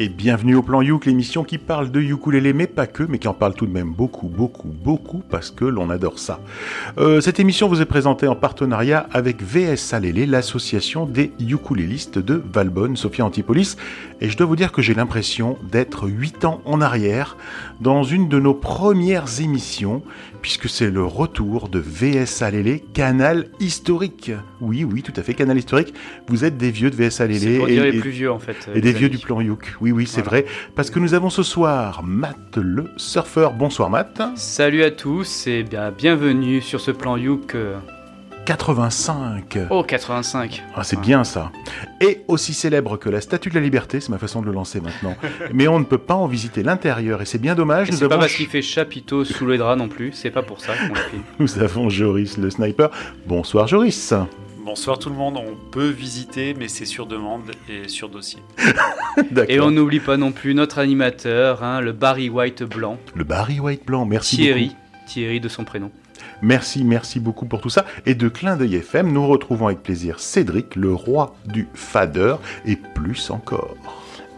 et bienvenue au Plan Youk, l'émission qui parle de ukulélé, mais pas que, mais qui en parle tout de même beaucoup, beaucoup, beaucoup, parce que l'on adore ça. Euh, cette émission vous est présentée en partenariat avec VS Salélé, l'association des ukulélistes de Valbonne, Sophia Antipolis, et je dois vous dire que j'ai l'impression d'être 8 ans en arrière dans une de nos premières émissions, puisque c'est le retour de VS Alélé, canal historique. Oui, oui, tout à fait, canal historique. Vous êtes des vieux de VS Alélé. Pour dire les plus vieux, en fait. Et des vieux du plan Youk. Oui, oui, c'est vrai. Parce que nous avons ce soir Matt le surfeur. Bonsoir Matt. Salut à tous et bien bienvenue sur ce plan Youk. euh, 85. Oh, 85. Ah, c'est bien ça. Et aussi célèbre que la Statue de la Liberté, c'est ma façon de le lancer maintenant. Mais on ne peut pas en visiter l'intérieur et c'est bien dommage. C'est pas parce qu'il fait chapiteau sous les draps non plus, c'est pas pour ça qu'on l'a pris. nous avons Joris le sniper. Bonsoir Joris. Bonsoir tout le monde, on peut visiter, mais c'est sur demande et sur dossier. D'accord. Et on n'oublie pas non plus notre animateur, hein, le Barry White blanc, Le Barry White blanc, merci Thierry. beaucoup. Thierry de son prénom. Merci, merci beaucoup pour tout ça. Et de Clin d'œil FM, nous retrouvons avec plaisir Cédric, le roi du fader, et plus encore.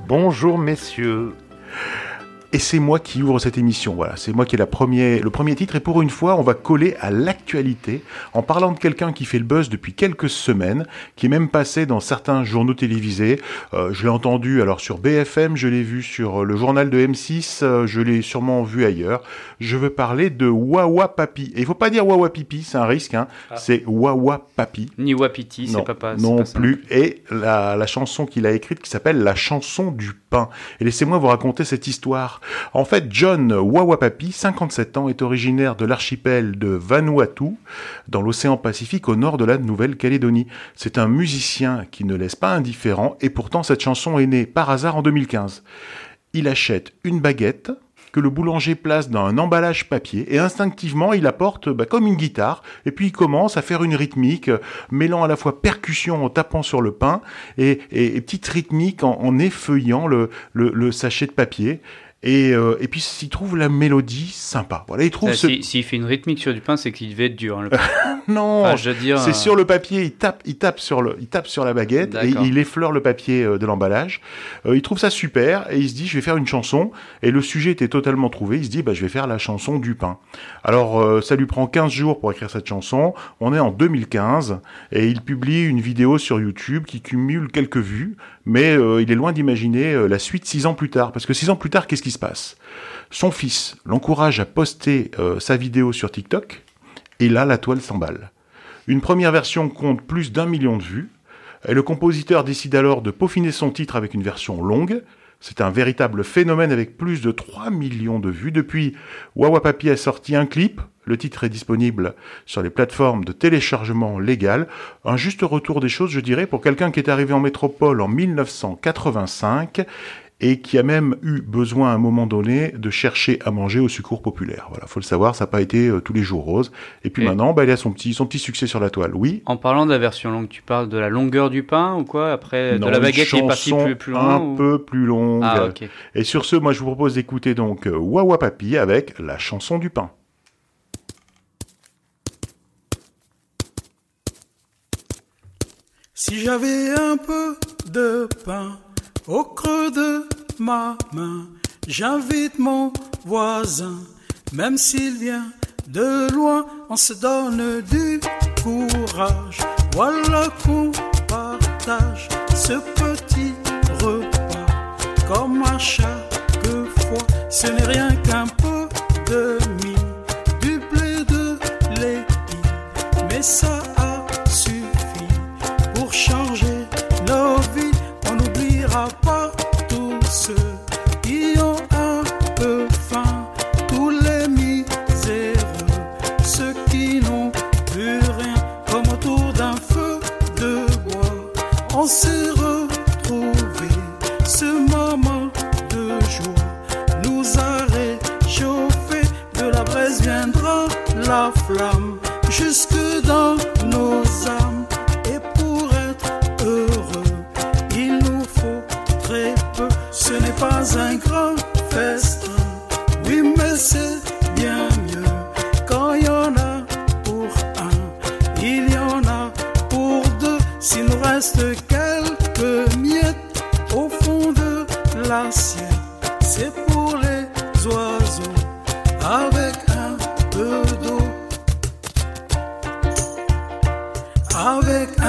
Bonjour messieurs. Et c'est moi qui ouvre cette émission. Voilà, c'est moi qui ai la premier, le premier titre. Et pour une fois, on va coller à l'actualité en parlant de quelqu'un qui fait le buzz depuis quelques semaines, qui est même passé dans certains journaux télévisés. Euh, je l'ai entendu alors sur BFM, je l'ai vu sur le journal de M6, euh, je l'ai sûrement vu ailleurs. Je veux parler de Wawa Papi. Et il faut pas dire Wawa Pipi, c'est un risque. Hein. Ah. C'est Wawa Papi. Ni Wapiti, c'est Non, pas, pas c'est non ça. plus. Et la, la chanson qu'il a écrite qui s'appelle La chanson du pain. Et laissez-moi vous raconter cette histoire. En fait, John Wawapapi, 57 ans, est originaire de l'archipel de Vanuatu, dans l'océan Pacifique au nord de la Nouvelle-Calédonie. C'est un musicien qui ne laisse pas indifférent et pourtant cette chanson est née par hasard en 2015. Il achète une baguette que le boulanger place dans un emballage papier et instinctivement il apporte bah, comme une guitare et puis il commence à faire une rythmique mêlant à la fois percussion en tapant sur le pain et, et- et petite rythmique en, effeuillant le sachet de papier et, euh, et puis il trouve la mélodie sympa voilà il trouve Ah, ce si- S'il fait une rythmique sur du pain, c'est qu'il devait être dur. hein, le non Enfin, je veux dire, c'est euh, sur le papier, il tape, il tape sur le, il tape sur la baguette et il effleure le papier euh, de l'emballage. Euh, il trouve ça super et il se dit je vais faire une chanson et le sujet était totalement trouvé. Il se dit bah je vais faire la chanson du pain. Alors euh, ça lui prend 15 jours pour écrire cette chanson. On est en 2015 et il publie une vidéo sur YouTube qui cumule quelques vues, mais euh, il est loin d'imaginer euh, la suite six ans plus tard parce que six ans plus tard qu'est-ce qui se passe? Son fils l'encourage à poster euh, sa vidéo sur TikTok et là la toile s'emballe. Une première version compte plus d'un million de vues, et le compositeur décide alors de peaufiner son titre avec une version longue. C'est un véritable phénomène avec plus de 3 millions de vues. Depuis, Wawa Papi a sorti un clip. Le titre est disponible sur les plateformes de téléchargement légal. Un juste retour des choses, je dirais, pour quelqu'un qui est arrivé en métropole en 1985 et qui a même eu besoin à un moment donné de chercher à manger au secours populaire. Voilà, faut le savoir, ça n'a pas été euh, tous les jours rose. Et puis Et- maintenant, bah, il a son petit, son petit succès sur la toile. Oui, En parlant de la version longue, tu parles de la longueur du pain ou quoi? Après, Non, de la baguette qui est partie plus, plus loin Un ou- peu plus longue. Ah. Et sur ce, moi, je vous propose d'écouter donc euh, Wawa Papi avec la chanson du pain. Si j'avais un peu de pain au creux de ma main, j'invite mon voisin, même s'il vient de loin, on se donne du courage. Voilà qu'on partage ce petit repas, comme à chaque fois. Ce n'est rien qu'un peu de mie, du blé de l'épi, mais ça Avec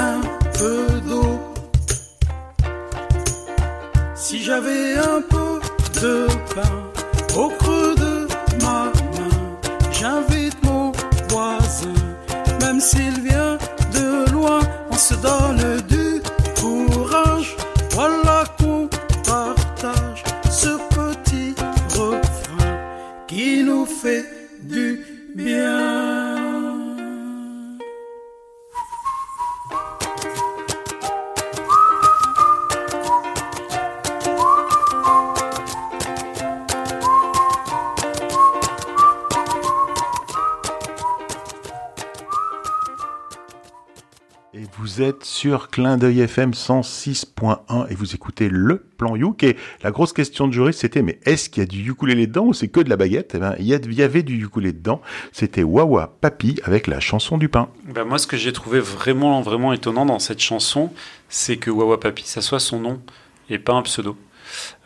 sur Clin d'œil FM 106.1 et vous écoutez le plan Youk. Et la grosse question de jury, c'était mais est-ce qu'il y a du ukulélé dedans ou c'est que de la baguette? Eh ben, il y, avait du ukulélé dedans. C'était Wawa Papi avec la chanson du pain. Ben, moi, ce que j'ai trouvé vraiment, vraiment étonnant dans cette chanson, c'est que Wawa Papi, ça soit son nom et pas un pseudo.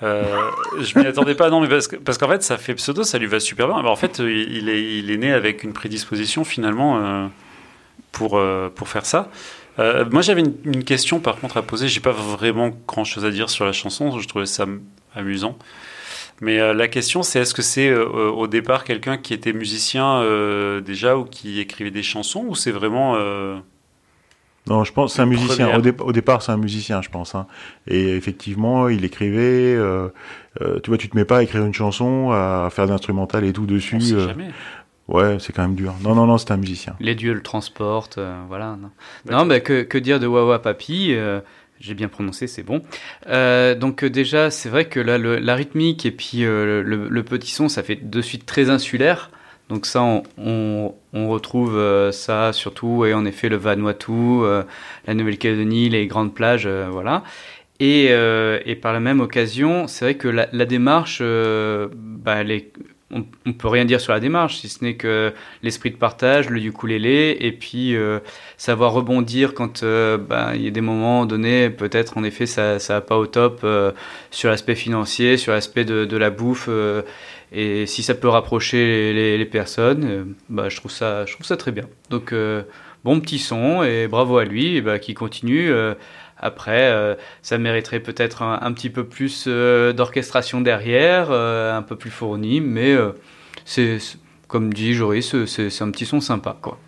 Euh, je m'y attendais pas, non, mais parce que- parce qu'en fait, ça fait pseudo, ça lui va super bien. Ben, en fait, euh, il est, il est né avec une prédisposition finalement euh, pour, euh, pour faire ça. Euh, moi, j'avais une, une question par contre à poser. J'ai pas vraiment grand chose à dire sur la chanson. Je trouvais ça amusant. Mais euh, la question, c'est est-ce que c'est euh, au départ quelqu'un qui était musicien déjà ou qui écrivait des chansons ou c'est vraiment Non, je pense que c'est un musicien. première? Au, dé- au départ, c'est un musicien, je pense. hein. Et effectivement, il écrivait. euh, tu vois, tu te mets pas à écrire une chanson, à faire d'instrumental et tout dessus. on sait euh, jamais. Ouais, c'est quand même dur. Non, non, non, c'est un musicien. Les dieux le transportent, euh, voilà. Non, non bah, que, que dire de Wawa Papi euh, J'ai bien prononcé, c'est bon. Euh, donc déjà, c'est vrai que là, le- la rythmique et puis euh, le, le petit son, ça fait de suite très insulaire. Donc ça, on, on, on retrouve euh, ça surtout, et en effet, le Vanuatu, euh, la Nouvelle-Calédonie, les grandes plages, euh, voilà. Et, euh, et par la même occasion, c'est vrai que la, la démarche, euh, bah, elle est- on, on peut rien dire sur la démarche, si ce n'est que l'esprit de partage, le ukulélé, et puis euh, savoir rebondir quand euh, ben, il y a des moments donnés, peut-être en effet ça ça pas au top euh, sur l'aspect financier, sur l'aspect de, la bouffe, et si ça peut rapprocher les, personnes, bah, je trouve ça je trouve ça très bien. Donc bon petit son et bravo à lui, bah, qui continue. Après, euh, ça mériterait peut-être un, un petit peu plus euh, d'orchestration derrière, euh, un peu plus fourni, mais euh, c'est comme dit Joris, c'est c'est un petit son sympa, quoi.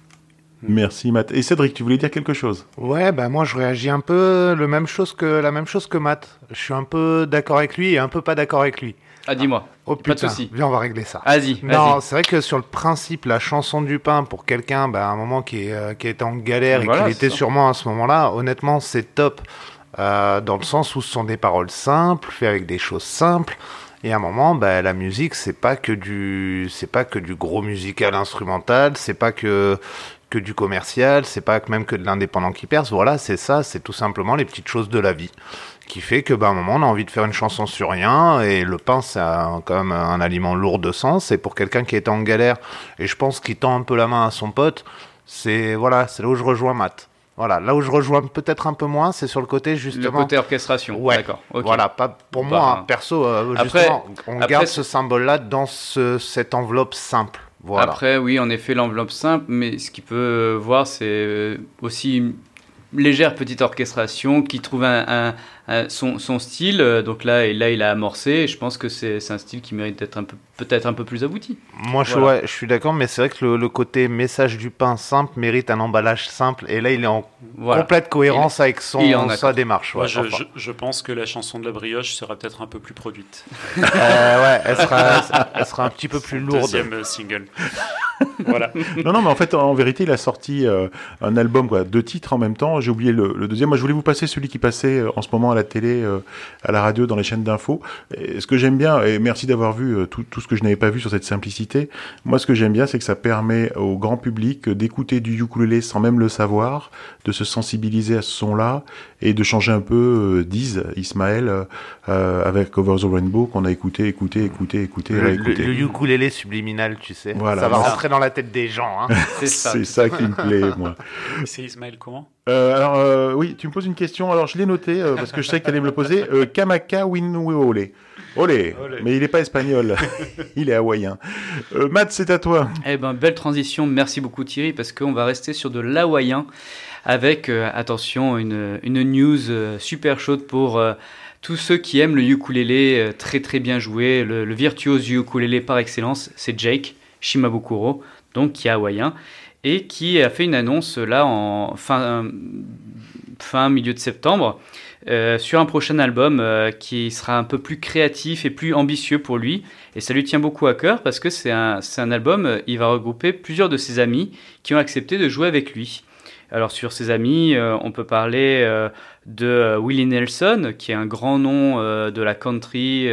Merci, Matt. Et Cédric, tu voulais dire quelque chose? Ouais, bah moi je réagis un peu le même chose que la même chose que Matt. Je suis un peu d'accord avec lui et un peu pas d'accord avec lui. Ah, dis-moi. Oh Pas de souci. viens on va régler ça. Vas-y, Non, c'est vrai que sur le principe, la chanson du pain pour quelqu'un, bah, à un moment qui est, euh, qui est en galère Voilà, et qui était ça. sûrement à ce moment-là, honnêtement, c'est top. Euh, dans le sens où ce sont des paroles simples, fait avec des choses simples. Et à un moment, bah, la musique, c'est pas que du, c'est pas que du gros musical instrumental, c'est pas que que du commercial, c'est pas même que de l'indépendant qui perce. Voilà, c'est ça, c'est tout simplement les petites choses de la vie qui fait que bah, à un moment on a envie de faire une chanson sur rien et le pain c'est quand même un aliment lourd de sens et pour quelqu'un qui est en galère et je pense qu'il tend un peu la main à son pote c'est voilà c'est là où je rejoins Matt voilà là où je rejoins peut-être un peu moins c'est sur le côté Le justement côté orchestration. Ouais. D'accord. voilà pas pour Bah, moi hein, perso euh, après- justement on après, garde ce symbole là dans ce, cette enveloppe simple voilà Après, oui, en effet, l'enveloppe simple, mais ce qu'il peut euh, voir, c'est euh, aussi une légère petite orchestration qui trouve un- son, son style. euh, Donc là, et là, il a amorcé. et je pense que c'est c'est un style qui mérite d'être un peu, peut-être un peu plus abouti. Moi, je, Voilà. ouais, je suis d'accord, mais c'est vrai que le, le côté message du pain simple mérite un emballage simple. Et là, il est en Voilà. complète cohérence avec son, en sa démarche. Moi, je, enfin. je- je pense que la chanson de la brioche sera peut-être un peu plus produite. Euh, ouais, elle sera, elle sera un petit peu plus lourde. Deuxième euh, single. voilà. Non, non, mais en fait, en vérité, il a sorti euh, un album, quoi, deux titres en même temps. J'ai oublié le, le deuxième. Moi, je voulais vous passer celui qui passait euh, en ce moment à la télé, euh, à la radio, dans les chaînes d'infos. Ce que j'aime bien, et merci d'avoir vu euh, tout, tout ce que je n'avais pas vu sur cette simplicité. Moi, ce que j'aime bien, c'est que ça permet au grand public d'écouter du ukulélé sans même le savoir, de se sensibiliser à ce son-là et de changer un peu euh, Diz, Ismaël, euh, avec Over the Rainbow qu'on a écouté, écouté, écouté, écouté, Le, le, réécouté. le ukulélé subliminal, tu sais. Voilà, ça va rentrer dans la tête des gens. Hein. C'est ça. C'est ça qui me plaît, moi. C'est Ismaël comment? Euh, alors, euh, oui, tu me poses une question. Alors, je l'ai noté euh, parce que je sais que tu allais me le poser. Euh, Kamaka Winweole. Olé. Olé. Mais il n'est pas espagnol, il est hawaïen. Euh, Matt, c'est à toi. Eh ben, belle transition. Merci beaucoup Thierry parce qu'on va rester sur de l'hawaïen avec, euh, attention, une, une news euh, super chaude pour euh, tous ceux qui aiment le ukulélé euh, très très bien joué. Le, le virtuose du ukulélé par excellence, c'est Jake Shimabukuro, donc qui est hawaïen et qui a fait une annonce là en fin, fin milieu de septembre euh, sur un prochain album euh, qui sera un peu plus créatif et plus ambitieux pour lui. Et ça lui tient beaucoup à cœur parce que c'est un, un album, euh, il va regrouper plusieurs de ses amis qui ont accepté de jouer avec lui. Alors sur ses amis, euh, on peut parler euh, de euh, Willie Nelson, qui est un grand nom de la country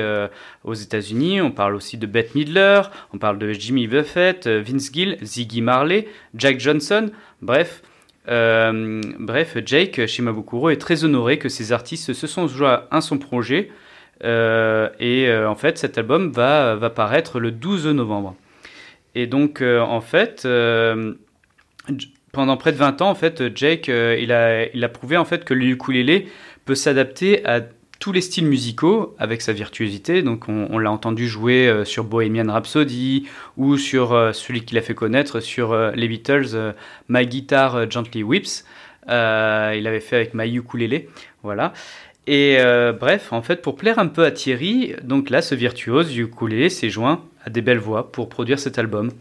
aux États-Unis. On parle aussi de Bette Midler, on parle de Jimmy Buffett, Vince Gill, Ziggy Marley, Jack Johnson. Bref, euh, bref, Jake Shimabukuro est très honoré que ces artistes se sont joints à son projet. Et en fait, cet album va, va paraître le 12 novembre. Et donc, en fait, pendant près de 20 ans, en fait, Jake, euh, il, a, il a prouvé en fait que le ukulélé peut s'adapter à tous les styles musicaux avec sa virtuosité. Donc, on, l'a entendu jouer euh, sur Bohemian Rhapsody ou sur euh, celui qu'il a fait connaître sur les Beatles, My Guitar Gently Whips. Il avait fait avec My Ukulele, voilà. Et bref, en fait, pour plaire un peu à Thierry, donc là, ce virtuose du ukulélé s'est joint à des belles voix pour produire cet album.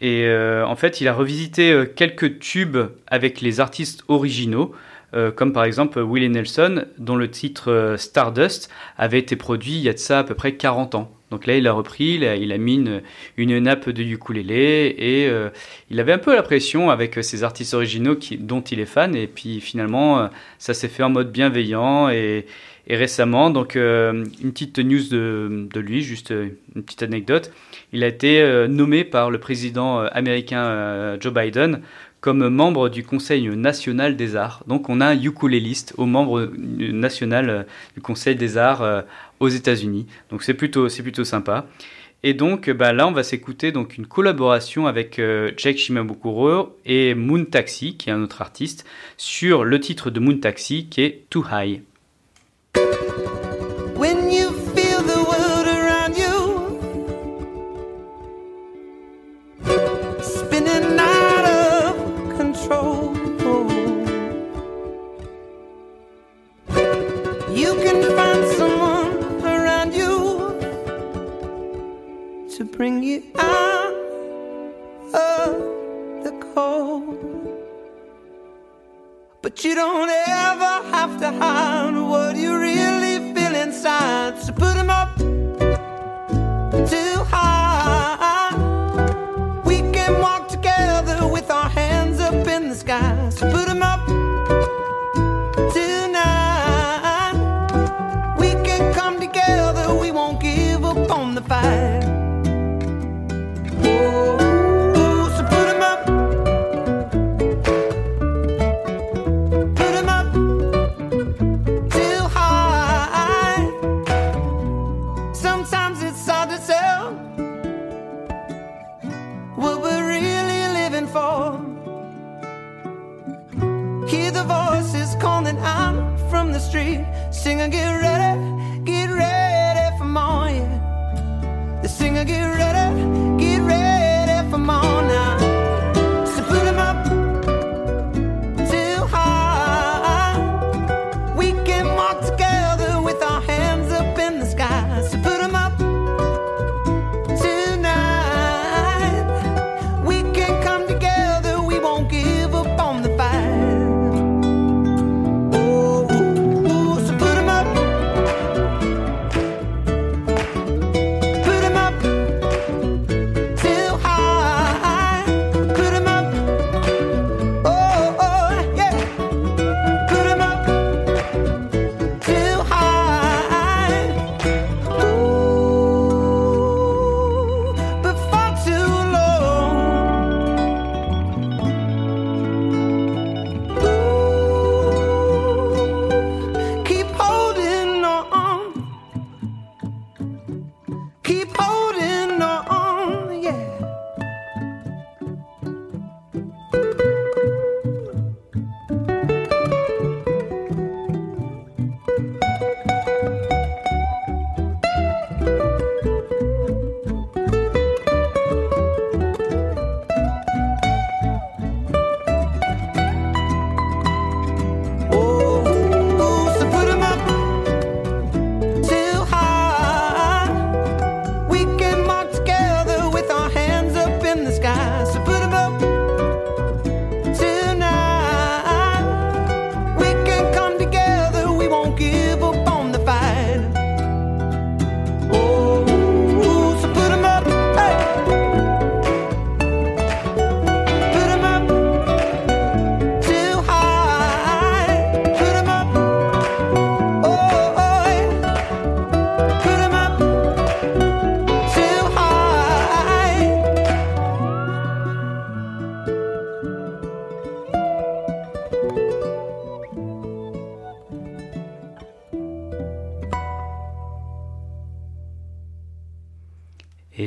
Et euh, en fait, il a revisité euh, quelques tubes avec les artistes originaux, euh, comme par exemple Willie Nelson, dont le titre Stardust avait été produit il y a de ça à peu près 40 ans. Donc là, il a repris, il a, mis une, une nappe de ukulélé et il avait un peu la pression avec ces artistes originaux dont il est fan. Et puis finalement, ça s'est fait en mode bienveillant et, récemment, donc une petite news de, lui, juste une petite anecdote. Il a été euh, nommé par le président euh, américain euh, Joe Biden comme membre du Conseil national des arts. Donc on a un ukuléliste au membre national du Conseil des arts aux États-Unis. Donc c'est plutôt c'est plutôt sympa. Et donc bah, là on va s'écouter donc une collaboration avec euh, Jake Shimabukuro et Moon Taxi qui est un autre artiste sur le titre de Moon Taxi qui est Too High.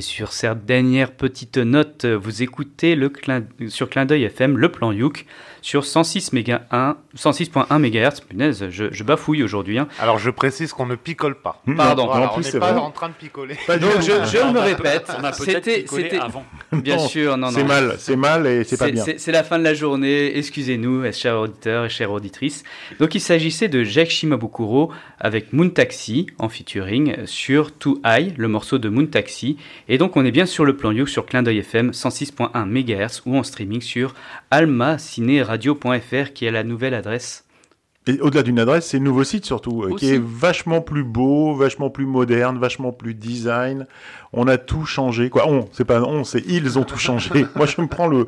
Sur cette dernière petite note, vous écoutez le sur Clin d'œil FM le plan Youk sur 106 méga 1 106.1 MHz. Punaise, je, je bafouille aujourd'hui. hein. Alors je précise qu'on ne picole pas. Pardon. Voilà, en on plus, n'est c'est pas vrai. en train de picoler. Pas Donc je, je On me répète, On c'était avant. bien Non, sûr non non. C'est mal, c'est mal et c'est pas bien. C'est la fin de la journée, excusez-nous, chers auditeurs et chères auditrices. Donc il s'agissait de Jake Shimabukuro avec Moon Taxi en featuring sur Too High, le morceau de Moon Taxi. Et donc on est bien sur le plan You sur Clin d'œil FM 106.1 MHz ou en streaming sur almacinéradio.fr qui est la nouvelle adresse. Et au-delà d'une adresse, c'est le nouveau site surtout, euh, qui est vachement plus beau, vachement plus moderne, vachement plus design. On a tout changé. Quoi, on, c'est pas on, c'est ils ont tout changé. Moi, je me prends le,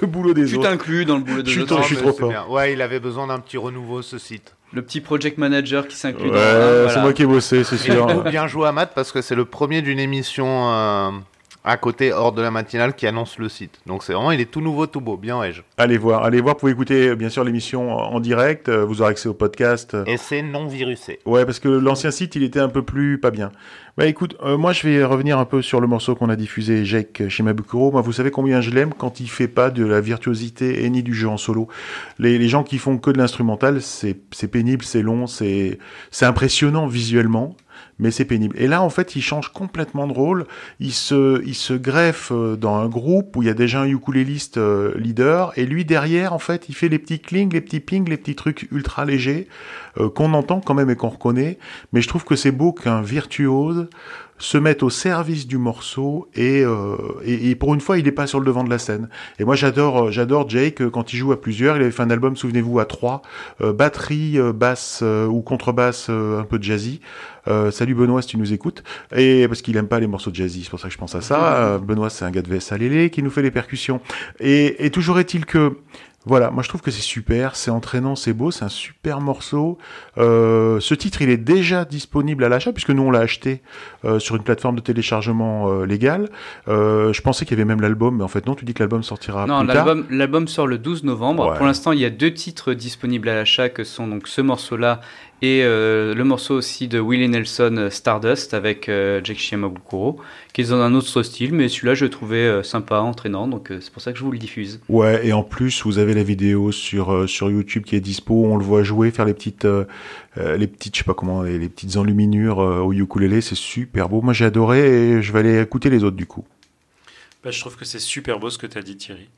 le boulot des Tu autres. t'inclus dans le boulot de Je suis l'autre. trop- je suis trop c'est fort. bien. Ouais, il avait besoin d'un petit renouveau ce site. Le petit project manager qui s'inclut Ouais, dans hein, c'est voilà. moi qui ai bossé, c'est sûr. bien joué à Matt parce que c'est le premier d'une émission euh, à côté hors de la matinale qui annonce le site. Donc c'est vraiment, il est tout nouveau, tout beau, bien ouais. Allez voir, allez voir. Vous pouvez écouter euh, bien sûr l'émission en direct. euh, Vous aurez accès au podcast. euh, Et c'est non virusé. Ouais, parce que l'ancien site, il était un peu plus pas bien. Bah écoute, euh, moi je vais revenir un peu sur le morceau qu'on a diffusé, Jake Shimabukuro. Moi, vous savez combien je l'aime quand il fait pas de la virtuosité et ni du jeu en solo. Les, les gens qui font que de l'instrumental, c'est pénible, c'est long, c'est impressionnant visuellement. Mais c'est pénible. Et là, en fait, il change complètement de rôle. Il se, il se greffe euh, dans un groupe où il y a déjà un ukuléliste euh, leader. Et lui, derrière, en fait, il fait les petits clings, les petits pings, les petits trucs ultra légers euh, qu'on entend quand même et qu'on reconnaît. Mais je trouve que c'est beau qu'un virtuose se mette au service du morceau et, euh, et, et pour une fois il est pas sur le devant de la scène. Et moi j'adore euh, j'adore Jake euh, quand il joue à plusieurs. Il avait fait un album souvenez-vous à trois euh, batterie euh, basse euh, ou contrebasse un peu jazzy. Salut Benoît si tu nous écoutes. Et parce qu'il aime pas les morceaux de jazzy c'est pour ça que je pense à ça. Benoît c'est un gars de Lélé qui nous fait les percussions. Et, et toujours est-il que voilà, moi je trouve que c'est super, c'est entraînant, c'est beau, c'est un super morceau. Euh, ce titre, il est déjà disponible à l'achat puisque nous on l'a acheté euh, sur une plateforme de téléchargement euh, légale. Je pensais qu'il y avait même l'album, mais en fait non, tu dis que l'album sortira Non, plus tard. l'album, l'album sort le 12 novembre. Ouais. Pour l'instant, il y a deux titres disponibles à l'achat que sont donc ce morceau-là et euh, le morceau aussi de Willie Nelson euh, Stardust avec euh, Jake Shimabukuro, qui est dans un autre style, mais celui-là je le trouvais euh, sympa, entraînant, donc euh, c'est pour ça que je vous le diffuse. Ouais, et en plus, vous avez la vidéo sur euh, sur YouTube qui est dispo. On le voit jouer, faire les petites les petites, je sais pas comment, les, les petites enluminures euh, au ukulélé. C'est super beau. Moi, j'ai adoré et je vais aller écouter les autres du coup. Bah, je trouve que c'est super beau ce que tu as dit, Thierry.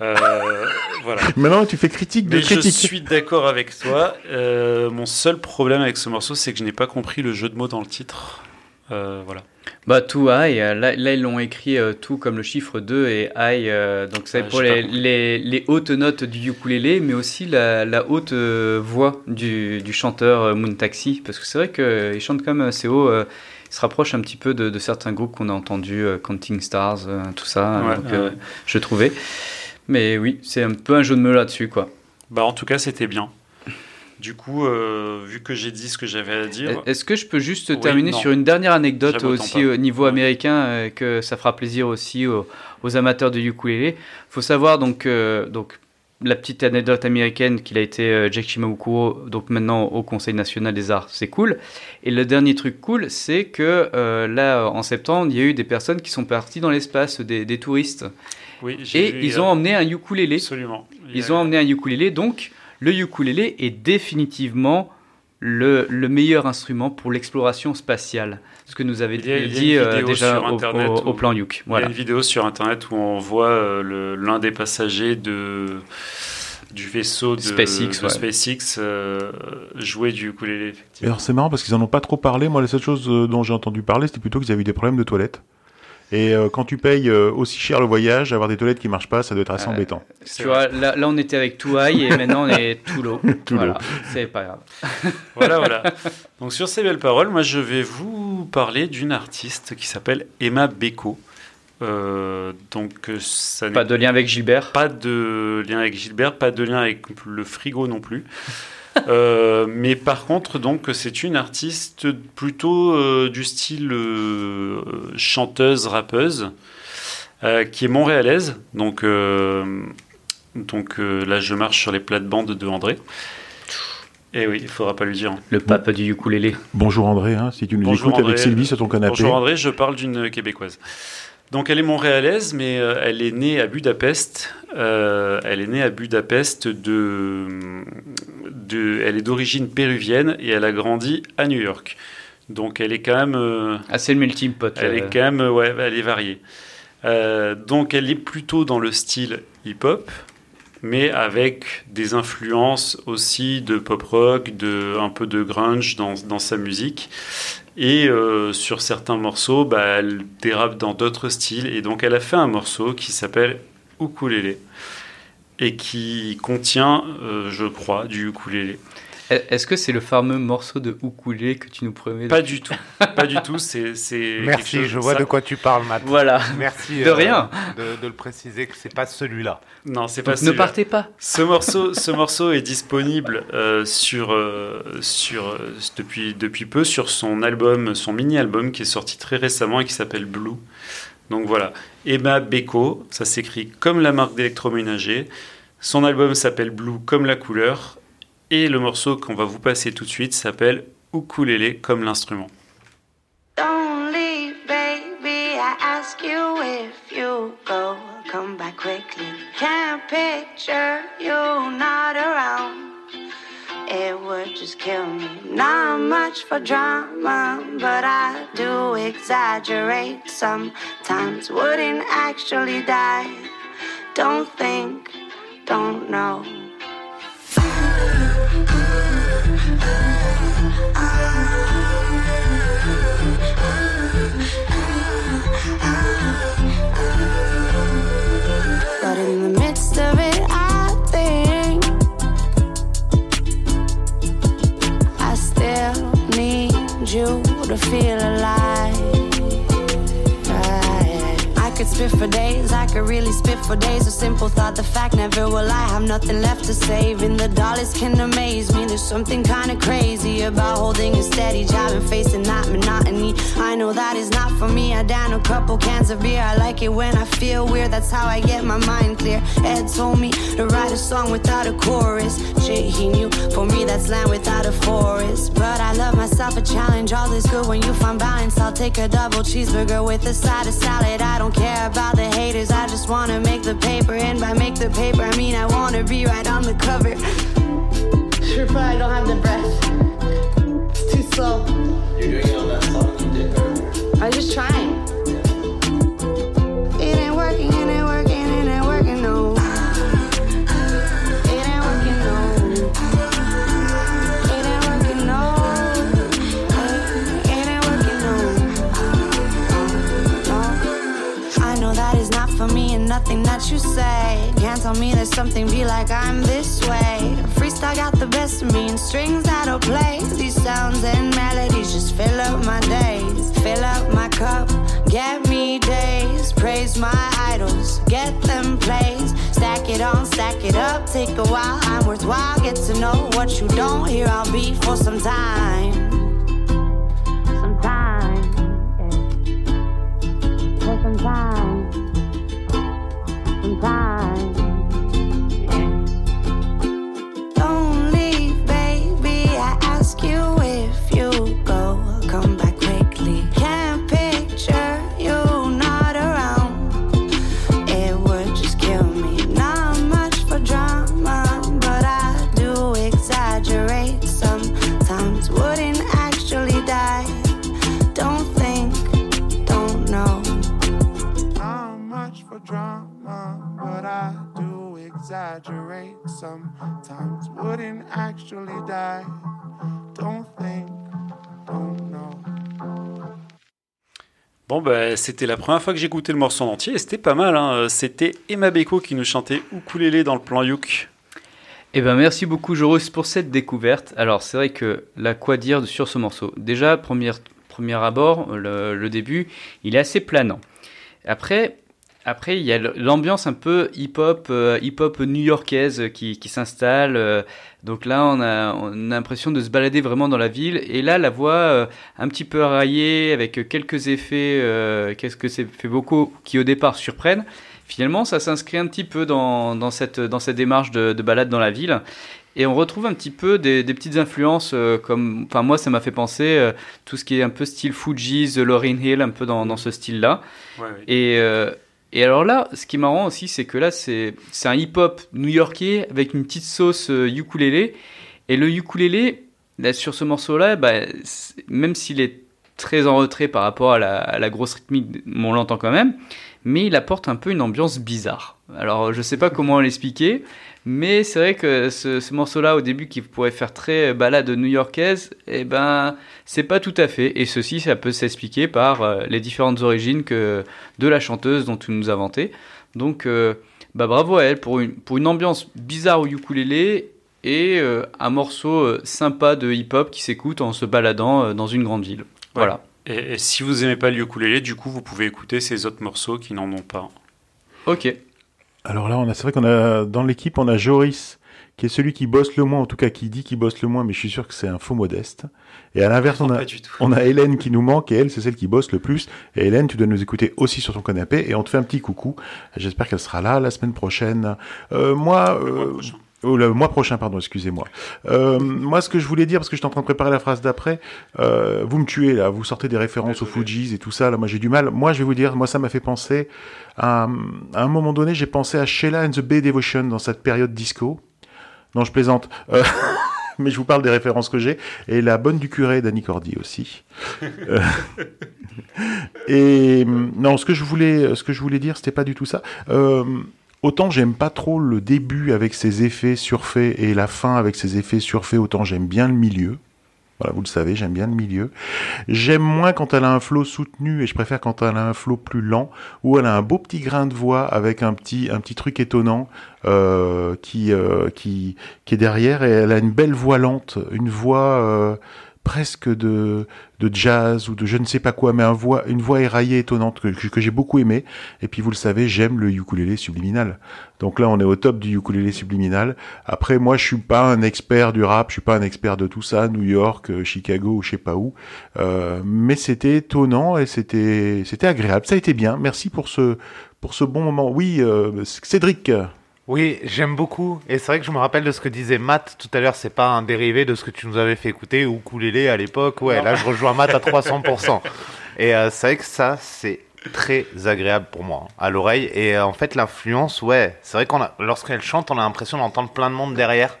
Euh, voilà. Maintenant, tu fais critique de Mais je critique. suis d'accord avec toi. Euh, mon seul problème avec ce morceau, c'est que je n'ai pas compris le jeu de mots dans le titre. Euh, voilà. Bah, tout high, là, là, ils l'ont écrit euh, tout comme le chiffre 2 et high, euh, donc c'est Ouais, pour les, compris. les, les hautes notes du ukulélé, mais aussi la, la haute euh, voix du, du chanteur euh, Moon Taxi, parce que c'est vrai qu'il chante quand même assez haut, euh, il se rapproche un petit peu de, de certains groupes qu'on a entendus, euh, Counting Stars, euh, tout ça, Ouais, donc, ouais, euh, ouais. je trouvais. Mais oui, c'est un peu un jeu de mots là-dessus, quoi. Bah, en tout cas, c'était bien. Du coup, euh, vu que j'ai dit ce que j'avais à dire, Est-ce que je peux juste Oui, terminer non. sur une dernière anecdote aussi au niveau Ouais. américain euh, que ça fera plaisir aussi aux, aux amateurs de ukulélé. faut savoir donc, euh, donc la petite anecdote américaine qu'il a été Jack Shimabukuro donc maintenant au Conseil national des arts, c'est cool. Et le dernier truc cool, c'est que là en septembre, il y a eu des personnes qui sont parties dans l'espace, des, des touristes, oui, et vu, ils euh, ont emmené un ukulélé. absolument. Il Ils a- ont emmené un ukulélé, donc le ukulélé est définitivement le, le meilleur instrument pour l'exploration spatiale. Ce que nous avait a- dit euh, déjà au, plan Yuk. Il y a une vidéo sur internet où on voit euh, l'un des passagers de du vaisseau de SpaceX, de ouais. SpaceX, euh, jouer du ukulélé effectivement. alors c'est marrant parce qu'ils en ont pas trop parlé. Moi, la seule chose dont j'ai entendu parler, c'était plutôt qu'ils avaient eu des problèmes de toilettes. Et euh, quand tu payes euh, aussi cher le voyage, avoir des toilettes qui marchent pas, ça doit être assez Euh, embêtant. Tu vois, là, là, on était avec tout high et maintenant on est tout low. Tout voilà, c'est pas grave. Voilà, voilà. Donc sur ces belles paroles, moi je vais vous parler d'une artiste qui s'appelle Emma Beko. Euh, donc ça Pas de lien avec Gilbert. pas de lien avec Gilbert, pas de lien avec le frigo non plus. Euh, mais par contre, donc, c'est une artiste plutôt euh, du style euh, chanteuse, rappeuse, euh, qui est montréalaise. Donc, euh, donc euh, là, je marche sur les plates-bandes de André. Eh oui, il faudra pas lui dire. Le pape du ukulélé. Bonjour André, hein, si tu nous Bonjour écoutes André. avec Sylvie sur ton canapé. Bonjour André, je parle d'une québécoise. Donc elle est montréalaise, mais euh, elle est née à Budapest. Euh, elle est née à Budapest de, de elle est d'origine péruvienne et elle a grandi à New York. Donc elle est quand même, euh, c'est le melting pot. elle est quand même, ouais, elle est variée. Euh, donc elle est plutôt dans le style hip-hop, mais avec des influences aussi de pop rock, de un peu de grunge dans, dans sa musique. Et euh, sur certains morceaux, bah, elle dérape dans d'autres styles. Et donc elle a fait un morceau qui s'appelle Ukulele et qui contient, euh, je crois, du ukulélé. Est-ce que c'est le fameux morceau de ukulélé que tu nous promets Pas du tout, pas du tout. C'est c'est Merci, chose- je vois ça- de quoi tu parles, Matt. Voilà. Merci De rien. de, de le préciser que c'est pas celui-là. Non, c'est pas Donc ne celui-là. partez pas. Ce morceau, ce morceau est disponible euh, sur, euh, sur, euh, depuis, depuis peu sur son album, son mini-album qui est sorti très récemment et qui s'appelle Blue. Donc voilà, Emma Beko, ça s'écrit comme la marque d'électroménager. Son album s'appelle Blue comme la couleur. Et le morceau qu'on va vous passer tout de suite s'appelle Ukulele comme l'instrument. Don't leave, baby. I ask you if you go, come back quickly. Can't picture you not around. It would just kill me. Not much for drama, but I do exaggerate sometimes. Wouldn't actually die. Don't think, don't know. In the midst of it, I think I still need you to feel alive. I could spit for days, could really spit for days. A simple thought, the fact never will I have nothing left to save. And the dollars can amaze me. There's something kinda crazy about holding a steady job and facing that monotony. I know that is not for me. I down a couple cans of beer. I like it when I feel weird. That's how I get my mind clear. Ed told me to write a song without a chorus. Shit, he knew. For me, that's land without a forest. But I love myself a challenge. All is good when you find balance. I'll take a double cheeseburger with a side of salad. I don't care about the haters. I just wanna make the paper. And by make the paper, I mean I wanna be right on the cover. Sure, but I don't have the breath. It's too slow. You're doing it on that song you did I'm just trying. Nothing that you say. Can't tell me there's something be like I'm this way. Freestyle got the best of me and strings that'll play. These sounds and melodies just fill up my days. Fill up my cup, get me days. Praise my idols, get them plays. Stack it on, stack it up, take a while. I'm worthwhile, get to know what you don't hear. I'll be for some time. Some time, yeah. For some time. C'était la première fois que j'écoutais le morceau en entier et c'était pas mal. hein. C'était Emma Beko qui nous chantait Ukulele dans le plan Youk. Eh ben merci beaucoup Joris pour cette découverte. Alors c'est vrai que là quoi dire sur ce morceau? Déjà premier premier abord, le début, il est assez planant. Après après il y a l'ambiance un peu hip-hop euh, hip-hop new-yorkaise qui, qui s'installe. euh, donc là on a on a l'impression de se balader vraiment dans la ville et là la voix euh, un petit peu raillée avec quelques effets qu'est-ce que c'est fait beaucoup qui au départ surprennent. Finalement, ça s'inscrit un petit peu dans, dans, cette, dans cette démarche de, de balade dans la ville. Et on retrouve un petit peu des, des petites influences, euh, comme, enfin moi ça m'a fait penser euh, tout ce qui est un peu style Fugees, Lauryn Hill, un peu dans, dans ce style-là. Ouais. Et, euh, et alors là, ce qui est marrant aussi, c'est que là c'est un hip-hop new-yorkais avec une petite sauce euh, ukulélé. Et le ukulélé, sur ce morceau-là, bah, même s'il est très en retrait par rapport à la, grosse rythmique, on l'entend quand même, mais il apporte un peu une ambiance bizarre. Alors je sais pas comment l'expliquer, mais c'est vrai que ce, ce morceau-là, au début, qui pourrait faire très balade new-yorkaise, eh ben, c'est pas tout à fait. Et ceci, ça peut s'expliquer par euh, les différentes origines que, de la chanteuse dont tu nous as vanté. Donc, euh, bah, bravo à elle pour une, pour une ambiance bizarre au ukulélé et euh, un morceau sympa de hip-hop qui s'écoute en se baladant dans une grande ville. Voilà. Et, et si vous aimez pas le ukulélé, du coup, vous pouvez écouter ces autres morceaux qui n'en ont pas. Ok. Alors là, on a, c'est vrai qu'on a dans l'équipe, on a Joris, qui est celui qui bosse le moins, en tout cas qui dit qu'il bosse le moins, mais je suis sûr que c'est un faux modeste. Et à l'inverse, on a, on a Hélène qui nous manque, et elle, c'est celle qui bosse le plus. Et Hélène, tu dois nous écouter aussi sur ton canapé, et on te fait un petit coucou. J'espère qu'elle sera là la semaine prochaine. Euh, moi, euh. Oh, le mois prochain, pardon, excusez-moi. Euh, moi, ce que je voulais dire, parce que j'étais en train de préparer la phrase d'après, euh, vous me tuez là, vous sortez des références aux Fujis et tout ça, là, moi j'ai du mal. Moi, je vais vous dire, moi ça m'a fait penser à, à un moment donné, j'ai pensé à Sheila and the Bay Devotion dans cette période disco. Non, je plaisante. Euh, mais je vous parle des références que j'ai. Et la bonne du curé d'Annie Cordy aussi. Euh, et non, ce que je voulais, ce que je voulais dire, c'était pas du tout ça. Euh, Autant j'aime pas trop le début avec ses effets surfaits et la fin avec ses effets surfaits, autant j'aime bien le milieu. Voilà, vous le savez, j'aime bien le milieu. J'aime moins quand elle a un flow soutenu et je préfère quand elle a un flow plus lent où elle a un beau petit grain de voix avec un petit truc étonnant euh, qui euh, qui qui est derrière et elle a une belle voix lente, une voix euh, presque de de jazz ou de je ne sais pas quoi, mais un voix une voix éraillée étonnante que, que j'ai beaucoup aimé. Et puis vous le savez, j'aime le ukulélé subliminal. Donc là, on est au top du ukulélé subliminal. Après, moi, je suis pas un expert du rap, je suis pas un expert de tout ça, New York, euh, Chicago ou je sais pas où. Euh, mais c'était étonnant et c'était c'était agréable. Ça a été bien. Merci pour ce pour ce bon moment. Oui, euh, Cédric. Oui, j'aime beaucoup. Et c'est vrai que je me rappelle de ce que disait Matt tout à l'heure. C'est pas un dérivé de ce que tu nous avais fait écouter ou Ukulélé à l'époque. Ouais, là je rejoins Matt à 300%. Et euh, c'est vrai que ça, c'est très agréable pour moi hein, à l'oreille. Et euh, en fait, l'influence, ouais, c'est vrai qu'on a, lorsqu'elle chante, on a l'impression d'entendre plein de monde derrière.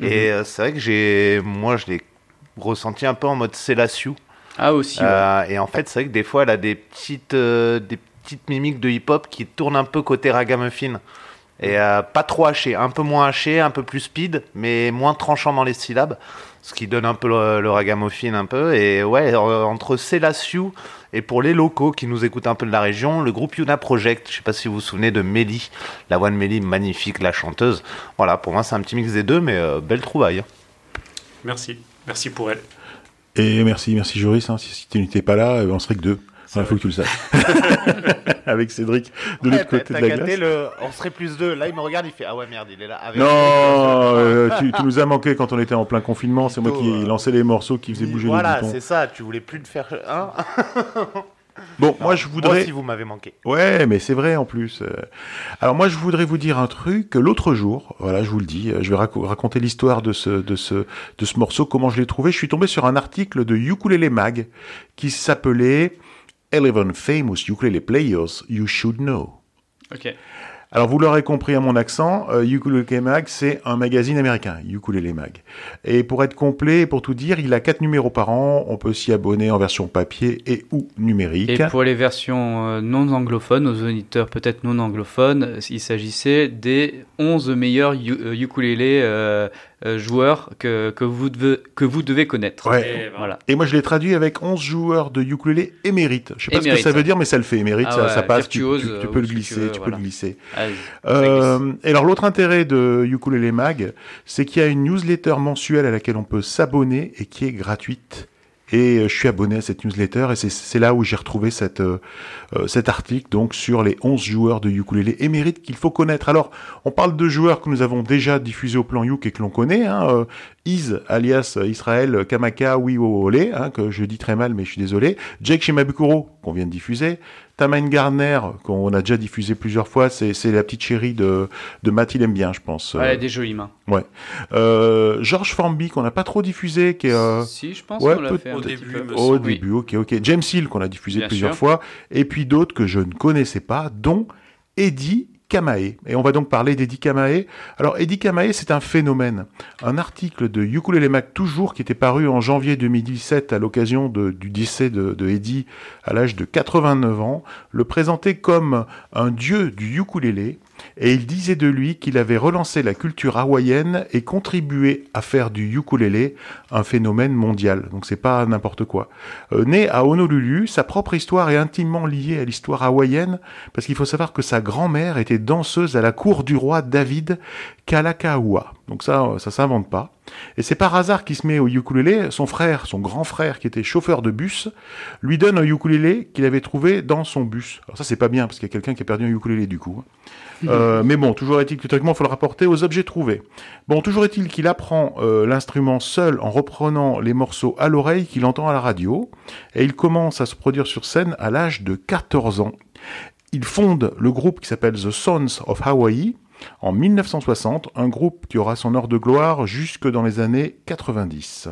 Et euh, c'est vrai que j'ai, moi, je l'ai ressenti un peu en mode Célassiou. Ah aussi. ouais. Et en fait, c'est vrai que des fois, elle a des petites, des petites mimiques de hip-hop qui tournent un peu côté ragamuffin. Et euh, pas trop haché, un peu moins haché, un peu plus speed, mais moins tranchant dans les syllabes. Ce qui donne un peu le, le ragamuffin un peu. Et ouais, euh, entre Célassiou et pour les locaux qui nous écoutent un peu de la région, le groupe Yuna Project, je sais pas si vous vous souvenez de Mélie, la voix de Mélie, magnifique, la chanteuse. Voilà, pour moi c'est un petit mix des deux, mais euh, belle trouvaille. hein. Merci. Merci pour elle. Et merci, merci Joris. Hein. Si, si tu n'étais pas là, on serait que deux. Il faut que tu le saches. Avec Cédric de Ouais, l'autre côté de la glace. le... On serait plus deux. Là, il me regarde, il fait Ah ouais, merde, il est là. Avec- Non, euh, tu, tu nous as manqué quand on était en plein confinement. C'est moi qui euh, lançais les morceaux qui faisaient bouger Voilà, les boutons. c'est ça. Tu voulais plus te faire. Hein Bon, moi je Moi voudrais. aussi, vous m'avez manqué. Ouais, mais c'est vrai en plus. Euh, Alors moi, je voudrais vous dire un truc. L'autre jour, voilà, je vous le dis, je vais raco- raconter l'histoire de ce, de ce, de ce morceau, comment je l'ai trouvé. Je suis tombé sur un article de Ukulele Mag qui s'appelait Eleven Famous Ukulele Players You Should Know. Ok. Alors vous l'aurez compris à mon accent, euh, Ukulele Mag, c'est un magazine américain, Ukulele Mag. Et pour être complet, pour tout dire, il a quatre numéros par an. On peut s'y abonner en version papier et ou numérique. Et pour les versions euh, non anglophones, aux auditeurs peut-être non anglophones, il s'agissait des 11 meilleurs euh, ukulélés euh, joueurs que, que, vous devez, que vous devez connaître. Ouais. Et Voilà. Et moi, je l'ai traduit avec 11 joueurs de ukulélé émérite. Je sais pas ce que ça veut dire, mais ça le fait. Émérite, Ah ça, ouais, ça passe. Tu, virtuose, tu- tu euh, peux le tu glisser, veux, tu peux le glisser. Allez. Euh, et alors, l'autre intérêt de Ukulele Mag, c'est qu'il y a une newsletter mensuelle à laquelle on peut s'abonner et qui est gratuite. Et euh, je suis abonné à cette newsletter et c'est- là où j'ai retrouvé cette, euh, euh, cet article donc sur les 11 joueurs de ukulélé émérites qu'il faut connaître. Alors, on parle de joueurs que nous avons déjà diffusés au plan Youk et que l'on connaît. Hein, euh, Iz, alias Israël Kamaka Wiwole, hein, que je dis très mal, mais je suis désolé. Jake Shimabukuro, qu'on vient de diffuser. Tamane Garner, qu'on a déjà diffusé plusieurs fois, c'est c'est la petite chérie de, de Matt, il aime bien, je pense. Ouais, elle a des jolies mains. Ouais. Euh, George Formby, qu'on n'a pas trop diffusé, qui est... euh, Si, je pense ouais, qu'on l'a fait au petit début, peu. au début, ok, ok. James Hill, qu'on a diffusé Bien plusieurs sûr. fois, et puis d'autres que je ne connaissais pas, dont Eddie Kamae. Et on va donc parler d'Eddie Kamae. Alors, Eddie Kamae, c'est un phénomène. Un article de Ukulele Mac toujours, qui était paru en janvier 2017 à l'occasion du décès de, de à l'âge de 89 ans, le présentait comme un dieu du ukulélé. Et il disait de lui qu'il avait relancé la culture hawaïenne et contribué à faire du ukulélé un phénomène mondial. Donc c'est pas n'importe quoi. Euh, né à Honolulu, sa propre histoire est intimement liée à l'histoire hawaïenne parce qu'il faut savoir que sa grand-mère était danseuse à la cour du roi David Kalakaua. Donc ça, ça s'invente pas. Et c'est par hasard qu'il se met au ukulélé. Son frère, son grand frère, qui était chauffeur de bus, lui donne un ukulélé qu'il avait trouvé dans son bus. Alors ça, c'est pas bien parce qu'il y a quelqu'un qui a perdu un ukulélé du coup. Euh, mais bon, toujours est-il que théoriquement, il faut le rapporter aux objets trouvés. Bon, toujours est-il qu'il apprend euh, l'instrument seul en reprenant les morceaux à l'oreille qu'il entend à la radio, et il commence à se produire sur scène à l'âge de 14 ans. Il fonde le groupe qui s'appelle The Sons of Hawaii en 1960, un groupe qui aura son heure de gloire jusque dans les années 90.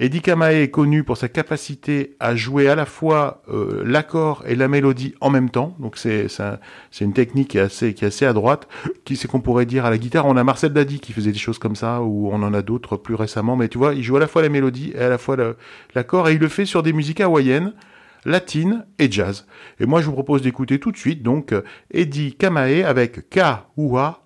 Eddie Kamae est connu pour sa capacité à jouer à la fois euh, l'accord et la mélodie en même temps. Donc c'est c'est un- c'est une technique qui est assez qui est à droite. Qui c'est qu'on pourrait dire à la guitare? On a Marcel Dadi qui faisait des choses comme ça, ou on en a d'autres plus récemment. Mais tu vois, il joue à la fois la mélodie et à la fois l'accord, et il le fait sur des musiques hawaïennes, latines et jazz. Et moi, je vous propose d'écouter tout de suite donc euh, Eddie Kamae avec Ka Ua.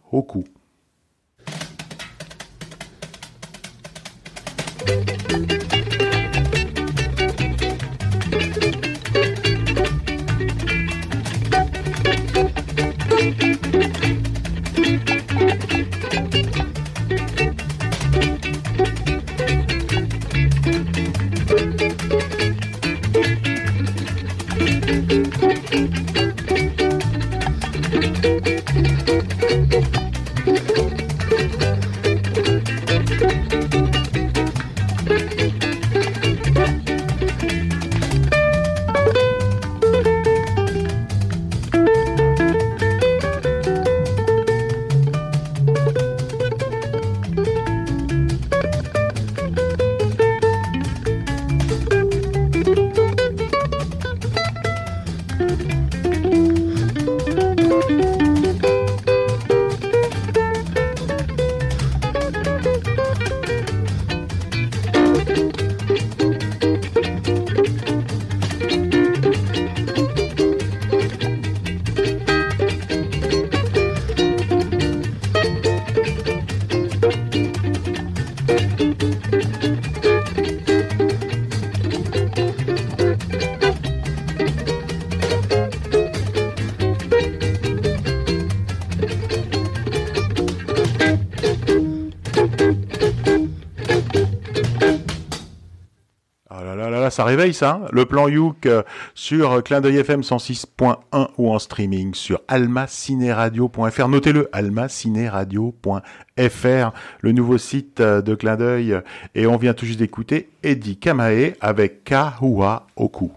Ça réveille ça. hein. le plan Youk euh, sur euh, Clin d'œil FM 106.1 ou en streaming sur almacineradio.fr. Notez-le, almacineradio.fr, le nouveau site euh, de Clin d'œil. Et on vient tout juste d'écouter Eddie Kamae avec Kahua Oku.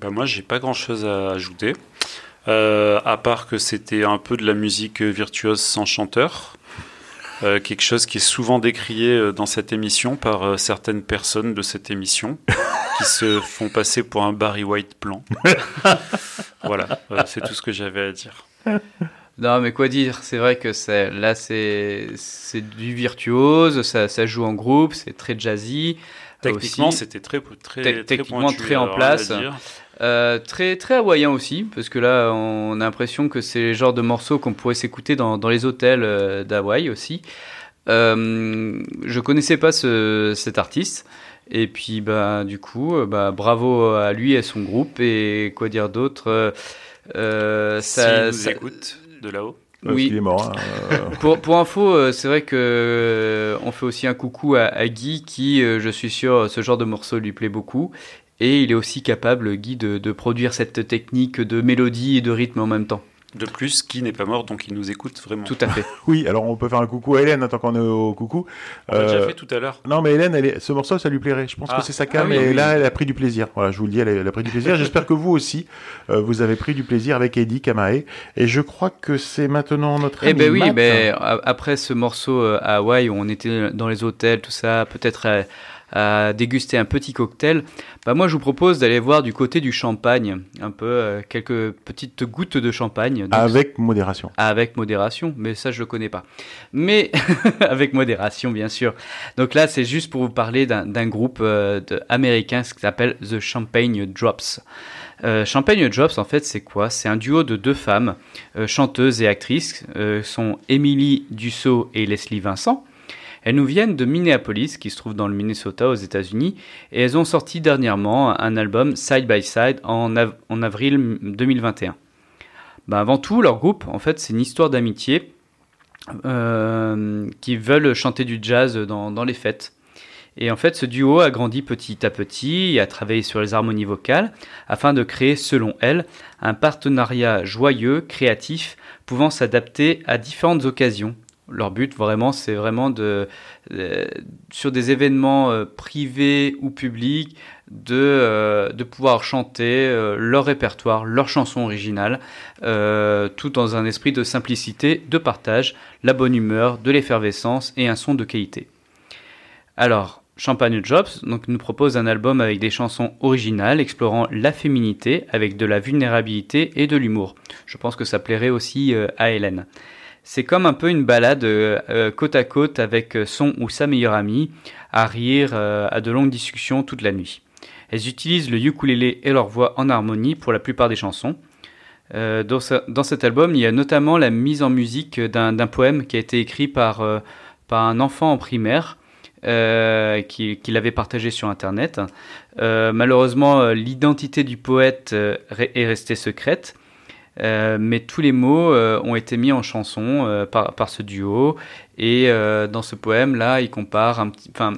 Bah moi, j'ai pas grand chose à ajouter. À part que c'était un peu de la musique virtuose sans chanteur. Euh, quelque chose qui est souvent décrié euh, dans cette émission par euh, certaines personnes de cette émission qui se font passer pour un Barry White blanc. voilà, euh, c'est tout ce que j'avais à dire. Non, mais quoi dire C'est vrai que c'est là, c'est c'est du virtuose, ça, ça joue en groupe, c'est très jazzy. Techniquement, Aussi, c'était très, très, très techniquement pointu, très en place. Euh, très très hawaïen aussi, parce que là, on a l'impression que c'est le genre de morceaux qu'on pourrait s'écouter dans, dans les hôtels euh, d'Hawaï aussi. Euh, je connaissais pas ce, cet artiste. Et puis, bah, du coup, euh, bah, bravo à lui et à son groupe. Et quoi dire d'autre ça, nous ça- écoute de là-haut. Oui. qu'il est mort. hein, pour, pour info, c'est vrai que on fait aussi un coucou à, à Guy qui, je suis sûr, ce genre de morceau lui plaît beaucoup. Et il est aussi capable, Guy, de, de produire cette technique de mélodie et de rythme en même temps. De plus, qui n'est pas mort, donc il nous écoute vraiment. Tout à fait. Oui, alors on peut faire un coucou à Hélène, hein, tant qu'on est au coucou. On l'a Euh, déjà fait tout à l'heure. Non, mais Hélène, elle est- ce morceau, ça lui plairait. Je pense Ah. que c'est sa cam, Ah oui, et oui. là, elle a pris du plaisir. Voilà, je vous le dis, elle a, elle a pris du plaisir. J'espère que vous aussi, euh, vous avez pris du plaisir avec Eddie Kamae. Et je crois que c'est maintenant notre Eh ben oui, Matt. ben, a- après ce morceau euh, à Hawaï où on était dans les hôtels, tout ça, peut-être à, à déguster un petit cocktail, bah moi je vous propose d'aller voir du côté du champagne, un peu euh, quelques petites gouttes de champagne. Donc, Avec modération. avec modération, mais ça je le connais pas. Mais avec modération bien sûr. Donc là c'est juste pour vous parler d'un groupe euh, de- américain ce qui s'appelle The Champagne Drops. Euh, Champagne Drops en fait c'est quoi? C'est un duo de deux femmes euh, chanteuses et actrices, euh, sont Emily Dussault et Leslie Vincent. Elles nous viennent de Minneapolis, qui se trouve dans le Minnesota aux États-Unis, et elles ont sorti dernièrement un album Side by Side en, av- en avril 2021. Ben, avant tout, leur groupe, en fait, c'est une histoire d'amitié euh, qui veulent chanter du jazz dans, dans les fêtes. Et en fait, ce duo a grandi petit à petit et a travaillé sur les harmonies vocales afin de créer, selon elle, un partenariat joyeux, créatif, pouvant s'adapter à différentes occasions. Leur but, vraiment, c'est vraiment de, sur des événements euh, privés ou publics, de, euh, pouvoir chanter euh, leur répertoire, leurs chansons originales, euh, tout dans un esprit de simplicité, de partage, la bonne humeur, de l'effervescence et un son de qualité. Alors, Champagne Jobs nous propose un album avec des chansons originales explorant la féminité avec de la vulnérabilité et de l'humour. Je pense que ça plairait aussi à Hélène. C'est comme un peu une balade euh, euh, côte à côte avec son ou sa meilleure amie, à rire, euh, à de longues discussions toute la nuit. Elles utilisent le ukulélé et leur voix en harmonie pour la plupart des chansons. Euh, dans, dans cet album, il y a notamment la mise en musique d'un poème qui a été écrit par, euh, par un enfant en primaire euh, qui, qui l'avait partagé sur Internet. Euh, malheureusement, euh, l'identité du poète euh, est restée secrète. Euh, mais tous les mots euh, ont été mis en chanson euh, par, ce duo. Et dans ce poème là il compare enfin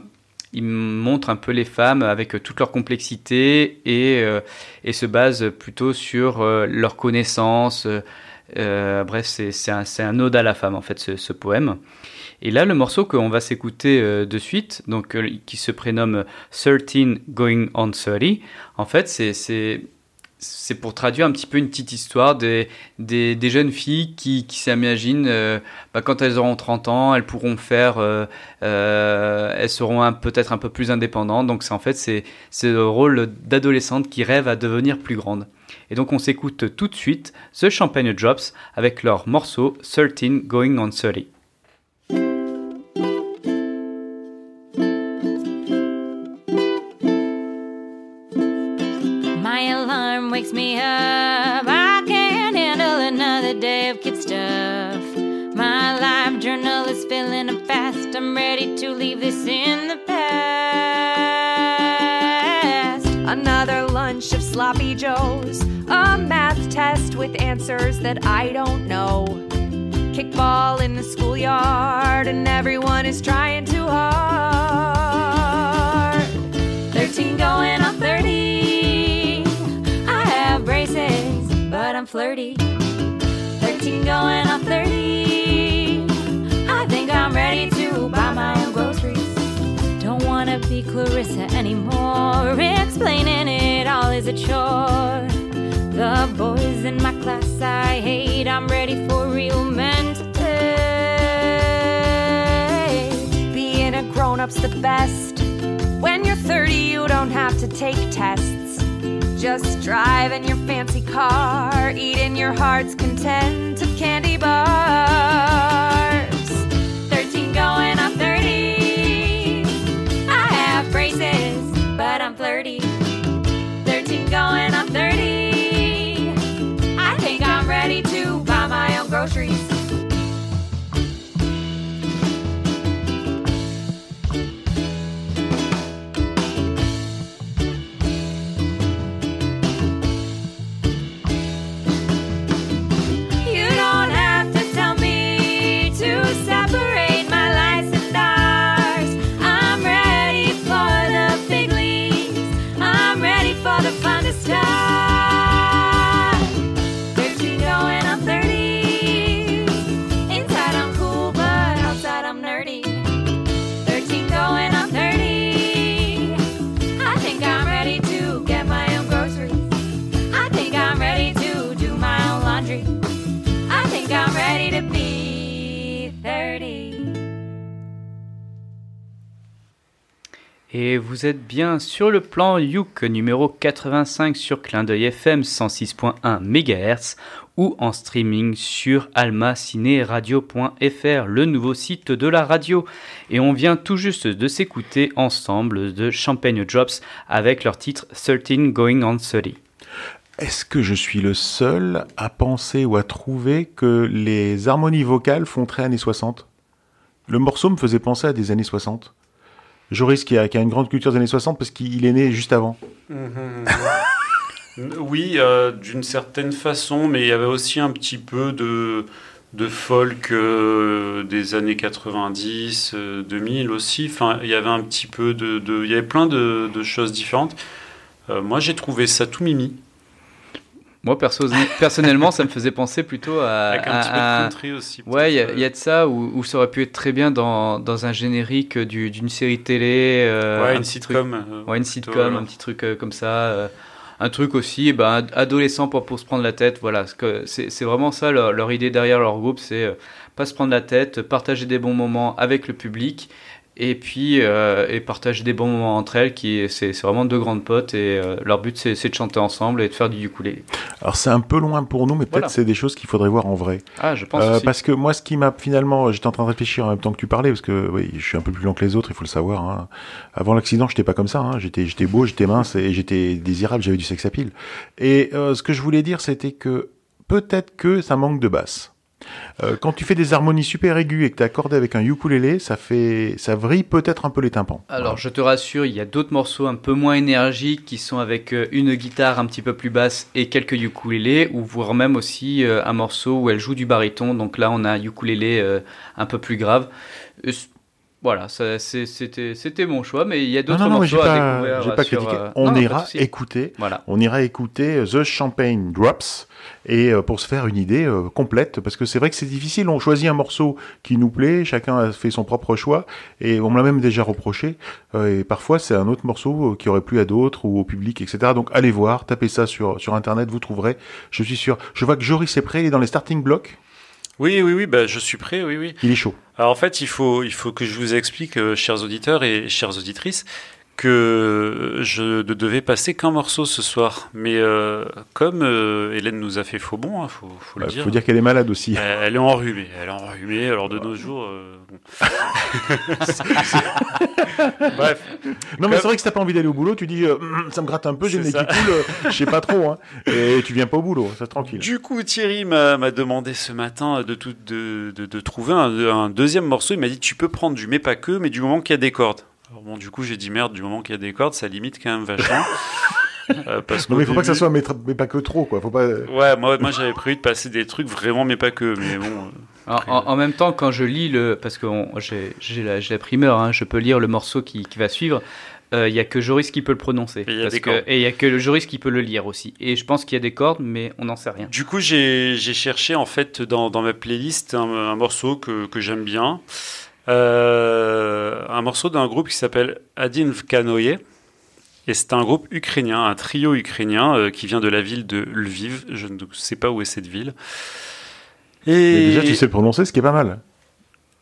il montre un peu les femmes avec toute leur complexité et, se base plutôt sur leur connaissance euh, euh, bref c'est un, ode à la femme en fait ce, poème. Et là le morceau qu'on va s'écouter de suite donc qui se prénomme 13 Going on 30 en fait c'est c'est pour traduire un petit peu une petite histoire des, des, jeunes filles qui, qui s'imaginent, euh, bah, quand elles auront 30 ans, elles pourront faire, euh, euh, elles seront peut-être un peu plus indépendantes. Donc c'est en fait c'est le rôle d'adolescente qui rêve à devenir plus grande. Et donc on s'écoute tout de suite The Champagne Drops avec leur morceau 13 Going on 30. Kid stuff. My life journal is filling up fast. I'm ready to leave this in the past. Another lunch of sloppy joes. A math test with answers that I don't know. Kickball in the schoolyard, and everyone is trying too hard. 13 going on 30. I have braces, but I'm flirty. 13 going on 30. I think I'm ready to buy my own groceries. Don't wanna be Clarissa anymore. Explaining it all is a chore. The boys in my class I hate. I'm ready for real men to. Being a grown up's the best. When you're 30, you don't have to take tests. Just drive in your fancy car, eating your heart's content candy bars. 13 going on 30. I have braces, but I'm flirty. 13 going on 30. I think I'm ready to buy my own groceries. Et vous êtes bien sur le plan Youk numéro 85 sur Clin d'œil FM 106.1 MHz ou en streaming sur almacinéradio.fr, le nouveau site de la radio. Et on vient tout juste de s'écouter ensemble de Champagne Drops avec leur titre 13 Going on 30. Est-ce que je suis le seul à penser ou à trouver que les harmonies vocales font très années 60 Le morceau me faisait penser à des années 60. Joris qui a, qui a une grande culture des années 60 parce qu'il est né juste avant. Oui, euh, d'une certaine façon, mais il y avait aussi un petit peu de, de folk euh, des années 90, euh, 2000 aussi. Enfin, il y avait un petit peu de, de- il y avait plein de, de choses différentes. Euh, moi, j'ai trouvé ça tout mimi, Moi, perso- personnellement, ça me faisait penser plutôt à. avec un à- petit peu de country aussi. Ouais, il y, a- peut-être. il y a de ça où, où ça aurait pu être très bien dans, dans un générique du- d'une série télé. euh, ouais, un une sitcom. truc- euh, ouais, une plutôt, sitcom, euh, un petit truc euh, comme ça. euh, un truc aussi, eh ben, ad- adolescent pour, pour se prendre la tête. Voilà, c'est vraiment ça leur, leur idée derrière leur groupe c'est euh, pas se prendre la tête, partager des bons moments avec le public. Et puis, euh, et partager des bons moments entre elles, qui c'est c'est vraiment deux grandes potes et euh, leur but c'est de chanter ensemble et de faire du ukulélé. Alors c'est un peu loin pour nous, mais peut-être Voilà. c'est des choses qu'il faudrait voir en vrai. Ah, je pense Euh, aussi. parce que moi, ce qui m'a finalement, j'étais en train de réfléchir en même temps que tu parlais, parce que oui, je suis un peu plus lent que les autres, il faut le savoir. hein. Avant l'accident, j'étais pas comme ça. Hein. J'étais, j'étais beau, j'étais mince et j'étais désirable. J'avais du sex appeal. Et euh, ce que je voulais dire, c'était que peut-être que ça manque de basse. Euh, quand tu fais des harmonies super aiguës et que tu accordé avec un ukulélé, ça fait, ça vrille peut-être un peu les tympans. Alors, je te rassure, il y a d'autres morceaux un peu moins énergiques qui sont avec euh, une guitare un petit peu plus basse et quelques ukulélés, ou voire même aussi euh, un morceau où elle joue du baryton. Donc là, on a un ukulélé un peu plus grave. Euh, voilà, c'était mon choix, mais il y a d'autres morceaux à pas, découvrir. j'ai euh, pas sur, critiqué. euh, On non, ira écouter. Voilà. On ira écouter The Champagne Drops et euh, pour se faire une idée euh, complète parce que c'est vrai que c'est difficile. On choisit un morceau qui nous plaît, chacun a fait son propre choix et on me l'a même déjà reproché. Euh, et parfois c'est un autre morceau euh, qui aurait plu à d'autres ou au public, etc. Donc allez voir, tapez ça sur sur internet, vous trouverez. Je suis sûr. Je vois que Joris est prêt, il est dans les starting blocks. Oui, oui, oui, bah, je suis prêt, oui, oui. Il est chaud. Alors en fait, il faut, il faut que je vous explique, euh, chers auditeurs et chères auditrices, que je ne devais passer qu'un morceau ce soir. Mais euh, comme euh, Hélène nous a fait faux bon, il faut, faut Il le dire. faut dire qu'elle est malade aussi. Elle elle est enrhumée, elle est enrhumée, alors de nos jours... euh, bon. Bref, Non mais c'est vrai que si t'as pas envie d'aller au boulot, tu dis Hum, ça me gratte un peu, j'ai le nez qui coule, je sais pas trop. Hein. Et tu viens pas au boulot, ça tranquille. Du coup, Thierry m'a m'a demandé ce matin de, tout, de, de, de trouver un, un deuxième morceau. Il m'a dit Tu peux prendre du mais pas que, mais du moment qu'il y a des cordes. Alors bon, du coup, j'ai dit Merde, du moment qu'il y a des cordes, ça limite quand même vachement. Euh, parce Non mais faut pas que ça soit mais, mais pas que trop quoi. Faut pas. Ouais, moi, moi j'avais prévu de passer des trucs vraiment mais pas que. Mais bon. euh, En, après, en- en même temps, quand je lis le. Parce que on- j'ai j'ai la, j'ai la primeur, hein, je peux lire le morceau qui, qui va suivre. euh, Il y a que Joris qui peut le prononcer. Et il y a que- cordes. et il y a que le Joris qui peut le lire aussi. Et je pense qu'il y a des cordes, mais on n'en sait rien. Du coup, j'ai j'ai cherché en fait dans, dans ma playlist un, un morceau que, que j'aime bien. Euh, un morceau d'un groupe qui s'appelle Adin Vkanoye. Et c'est un groupe ukrainien, un trio ukrainien euh, qui vient de la ville de Lviv. Je ne sais pas où est cette ville. Mais Et déjà tu sais prononcer, ce qui est pas mal.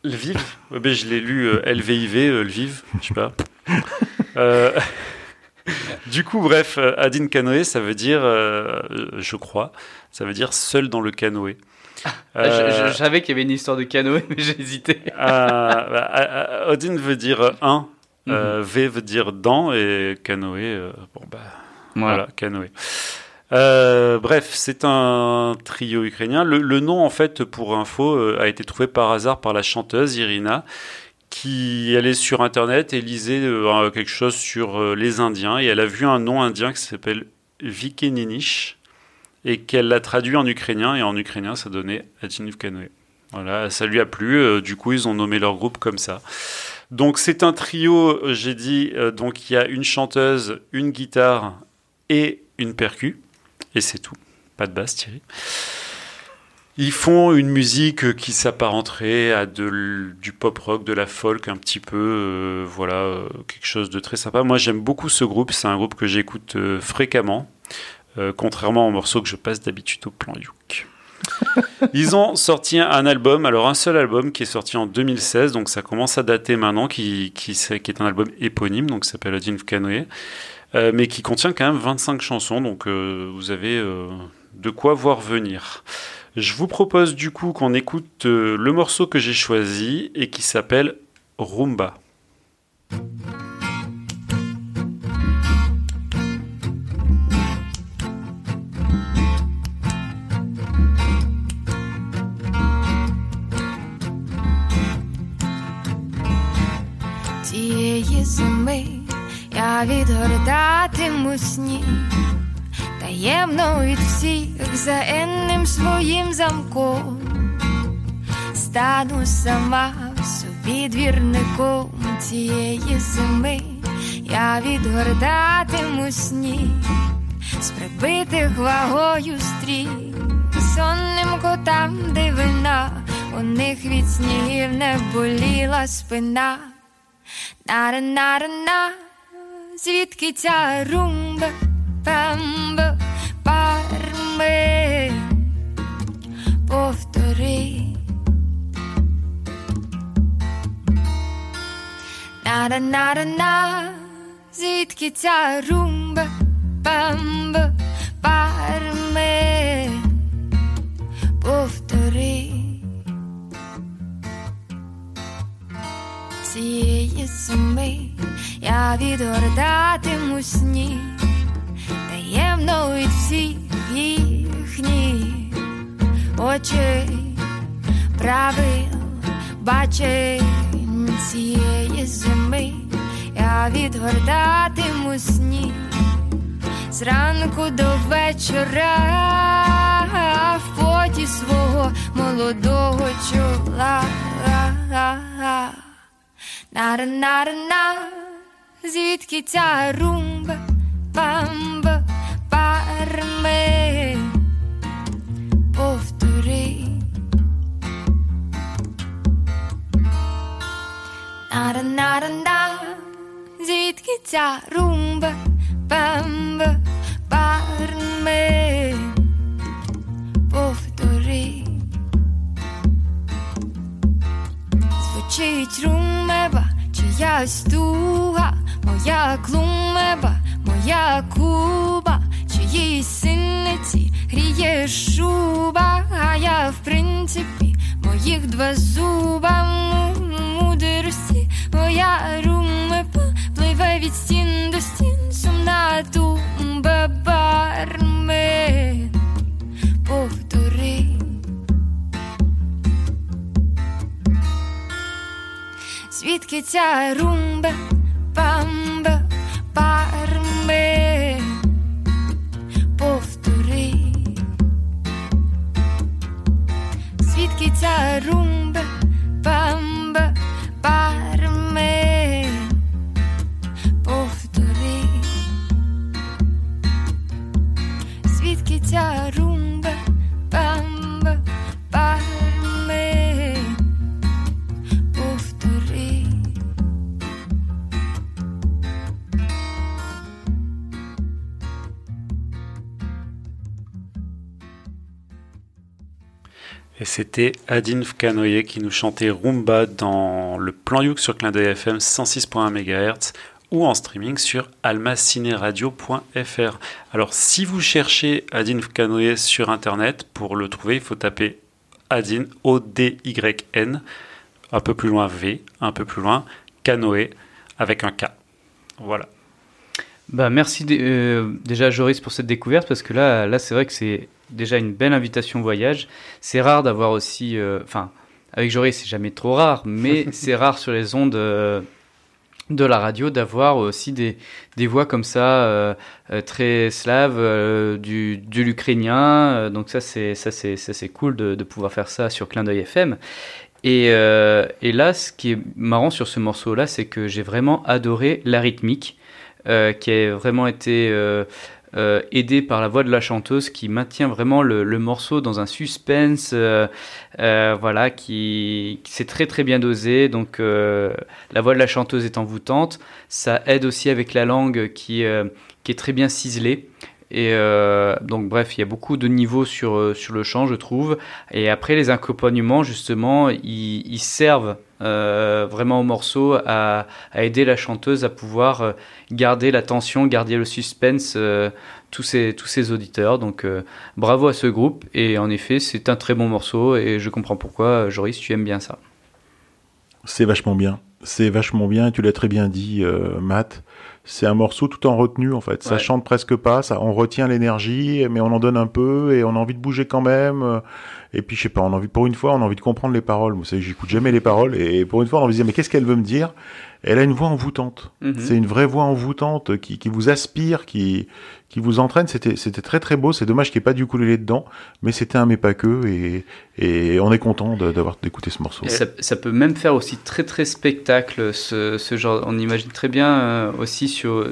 Lviv? Ben, Je l'ai lu euh, LVIV, euh, Lviv, je sais pas. Du coup, bref, Adin Canoë, ça veut dire, je crois, ça veut dire seul dans le canoë. Je, Euh, je- je savais qu'il y avait une histoire de canoë, mais j'ai hésité. euh, bah, euh, Odin veut dire un, euh, V veut dire dans, et canoë, euh, bon bah Voilà. voilà, canoë. Euh, bref, c'est un trio ukrainien. Le, le nom, en fait, pour info, euh, a été trouvé par hasard par la chanteuse Irina, qui allait sur Internet et lisait euh, quelque chose sur euh, les Indiens, et elle a vu un nom indien qui s'appelle Vikeninish, et qu'elle l'a traduit en ukrainien, et en ukrainien, ça donnait Atinuf Canoë. Voilà, ça lui a plu, euh, du coup, ils ont nommé leur groupe comme ça. Donc, c'est un trio, euh, j'ai dit, euh, donc il y a une chanteuse, une guitare et une percu. Et c'est tout. Pas de basse, Thierry. Ils font une musique qui s'apparenterait à du pop rock, de la folk un petit peu, voilà, quelque chose de très sympa. Moi j'aime beaucoup ce groupe, c'est un groupe que j'écoute fréquemment, euh, contrairement aux morceaux que je passe d'habitude au plan Youk. Ils ont sorti un album, alors un seul album qui est sorti en 2016, donc ça commence à dater maintenant, qui, qui, est un album éponyme, donc s'appelle Odin Canoë, euh, mais qui contient quand même 25 chansons, donc euh, vous avez de quoi voir venir. Je vous propose du coup qu'on écoute le morceau que j'ai choisi et qui s'appelle Rumba. Я відгортатиму сніг таємно від всіх за енним своїм замком. Стану сама собі двірником цієї зими, я відгортатиму сніг з прибитих вагою стрій, сонним котам дивина, у них від снігів не боліла спина. На-ра-на-ра-на, звідки ця румба, памба, парми, повтори. На-ра-на-ра-на, звідки ця румба, памба, парми, повтори. цієї зими я відгортатиму сніг таємно від всіх їхніх очей правил бачень цієї зими. Я відгортатиму сніг зранку до вечора в поті свого молодого чола. На-ра-на-ра-на, звідки ця румба, бамба, парми, повтори. На-ра-на-ра-на, звідки ця румба, бамба, парми, повтори. Звучить румеба, чиясь туга, моя клумеба, моя куба, чиїсь синиці гріє шуба, а я в принципі моїх два зуба му- мудрості, моя румеба пливе від стін до стін, сумна тумба бармен, Звідки ця румба, памба, парми, повтори. Звідки ця румба, памба, парми, повтори. Звідки ця румба, Et c'était Adine Fkanoye qui nous chantait Rumba dans le plan Youk sur Clin d'œil FM 106.1 MHz ou en streaming sur almacineradio.fr. Alors si vous cherchez Adine Fkanoye sur internet, pour le trouver, il faut taper Adine, O-D-Y-N, un peu plus loin V, un peu plus loin Canoë avec un K. Voilà. Bah, merci euh, déjà Joris pour cette découverte parce que là, là c'est vrai que c'est déjà une belle invitation voyage. C'est rare d'avoir aussi, euh, enfin avec Joris c'est jamais trop rare, mais c'est rare sur les ondes euh, de la radio d'avoir aussi des, des voix comme ça euh, très slaves euh, du, de l'ukrainien. Donc ça c'est ça c'est ça c'est cool de, de pouvoir faire ça sur Clin d'œil FM. Et, euh, et là, ce qui est marrant sur ce morceau-là, c'est que j'ai vraiment adoré la rythmique qui a vraiment été euh, aidé par la voix de la chanteuse qui maintient vraiment le, morceau dans un suspense, euh, euh, voilà, qui, qui c'est très très bien dosé. Donc la voix de la chanteuse est envoûtante. Ça aide aussi avec la langue qui, qui est très bien ciselée. Et euh, donc bref, il y a beaucoup de niveaux sur, euh, sur le chant, je trouve. Et après, les accompagnements, justement, ils, servent euh, vraiment au morceau à, aider la chanteuse à pouvoir garder la tension, garder le suspense, tous, ces, tous ces auditeurs. Donc bravo à ce groupe. Et en effet, c'est un très bon morceau et je comprends pourquoi, Joris, tu aimes bien ça. C'est vachement bien. C'est vachement bien, tu l'as très bien dit, Matt. C'est un morceau tout en retenue, en fait. Ça chante presque pas, ça, on retient l'énergie, mais on en donne un peu et on a envie de bouger quand même. Et puis, je sais pas, on a envie, pour une fois, on a envie de comprendre les paroles. Vous savez, j'écoute jamais les paroles et pour une fois, on a envie de dire, mais qu'est-ce qu'elle veut me dire? Elle a une voix envoûtante. Mhm. C'est une vraie voix envoûtante qui, qui vous aspire, qui, qui vous entraîne. C'était, c'était très très beau. C'est dommage qu'il n'y ait pas du ukulélé dedans, mais c'était un mais pas que et, et on est content d'avoir d'écouter ce morceau. Ça, ça peut même faire aussi très très spectacle, ce, ce genre. On imagine très bien euh, aussi sur,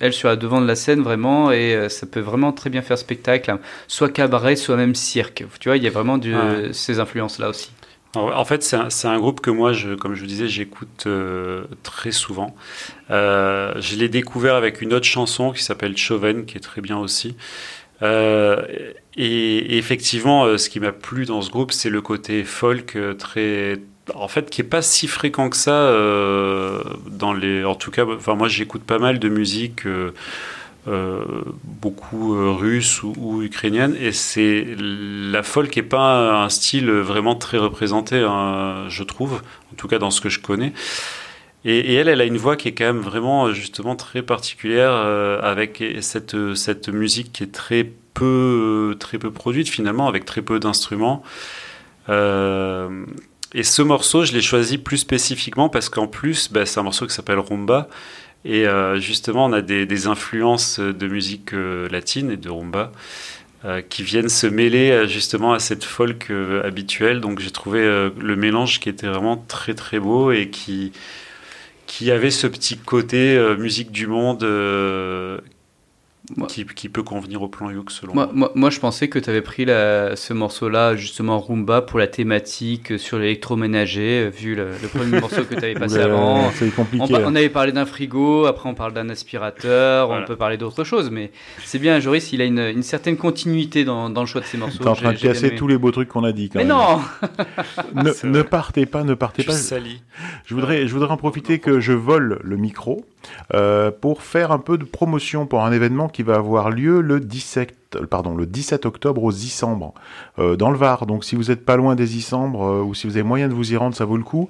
elle sur la devant de la scène vraiment, et euh, ça peut vraiment très bien faire spectacle, hein. soit cabaret, soit même cirque. Tu vois, il y a vraiment Ouais. ces influences là aussi. En fait, c'est un, c'est un groupe que moi, je, comme je vous disais, j'écoute euh, très souvent. Euh, je l'ai découvert avec une autre chanson qui s'appelle Chauvin, qui est très bien aussi. Euh, et, et effectivement, ce qui m'a plu dans ce groupe, c'est le côté folk très, en fait, qui est pas si fréquent que ça dans les. En tout cas, enfin moi, j'écoute pas mal de musique. Euh, beaucoup euh, russe ou, ukrainienne et c'est la folk est pas un style vraiment très représenté hein, je trouve en tout cas dans ce que je connais. Et, elle elle a une voix qui est quand même vraiment justement très particulière euh, avec cette cette musique qui est très peu très peu produite finalement avec très peu d'instruments. Et ce morceau je l'ai choisi plus spécifiquement parce qu'en plus bah, c'est un morceau qui s'appelle rumba et euh, justement, on a des, influences de musique euh, latine et de rumba euh, qui viennent se mêler justement à cette folk habituelle. Donc j'ai trouvé le mélange qui était vraiment très très beau et qui, qui avait ce petit côté musique du monde Moi- qui, qui peut convenir au plan Youk selon Moi, moi. moi, moi, je pensais que tu avais pris la- ce morceau-là, justement Rumba, pour la thématique sur l'électroménager, euh, vu le, le premier morceau que tu avais passé avant. C'est compliqué. On, pa- on avait parlé d'un frigo, après on parle d'un aspirateur, Voilà. on peut parler d'autres choses, mais c'est bien, Joris, il a une, une certaine continuité dans, dans le choix de ses morceaux. T'es en train de casser tous les beaux trucs qu'on a dit quand Mais même. non Ne, partez pas, ne partez Tu pas. salis. Je voudrais, je voudrais en profiter que je vole le micro pour faire un peu de promotion pour un événement qui va avoir lieu le 17, euh, pardon, le 17 octobre aux Isambres, euh, dans le Var. Donc si vous êtes pas loin des Isambres euh, ou si vous avez moyen de vous y rendre, ça vaut le coup.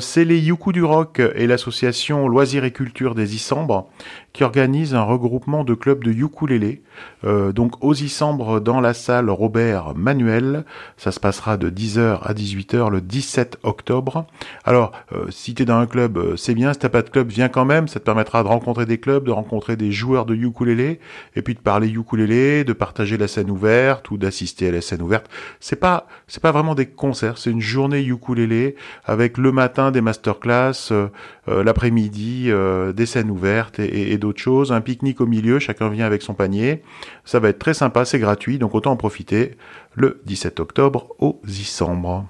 C'est les Youkou du Rock et l'association Loisirs et Culture des Isambres qui organisent un regroupement de clubs de ukulélé. Donc aux Isambres dans la salle Robert Manuel. Ça se passera de 10h à 18h le 17 octobre. Alors, euh, si tu es dans un club, c'est bien. Si t'as pas de club, viens quand même. Ça te permettra de rencontrer des clubs, de rencontrer des joueurs de ukulélé, et puis de parler ukulélé, de partager la scène ouverte ou d'assister à la scène ouverte. C'est pas, c'est pas vraiment des concerts. C'est une journée ukulélé avec le matin des masterclass, euh, euh, l'après-midi euh, des scènes ouvertes et, et- et d'autres choses. Un pique-nique au milieu. Chacun vient avec son panier. Ça va être très sympa. C'est gratuit, donc autant en profiter. Le 17 octobre aux Isambres.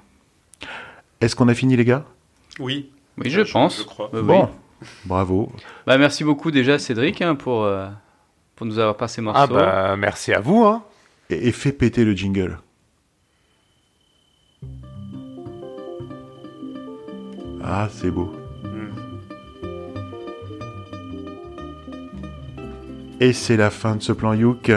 Est-ce qu'on a fini, les gars? Oui. Oui, je pense. Je crois. Oui. Bon, bravo. Bah, merci beaucoup déjà, Cédric, hein, pour, euh, pour nous avoir passé morceau. Ah bah merci à vous. Hein. Et, et fais péter le jingle. Ah, c'est beau. Et c'est la fin de ce plan Youk.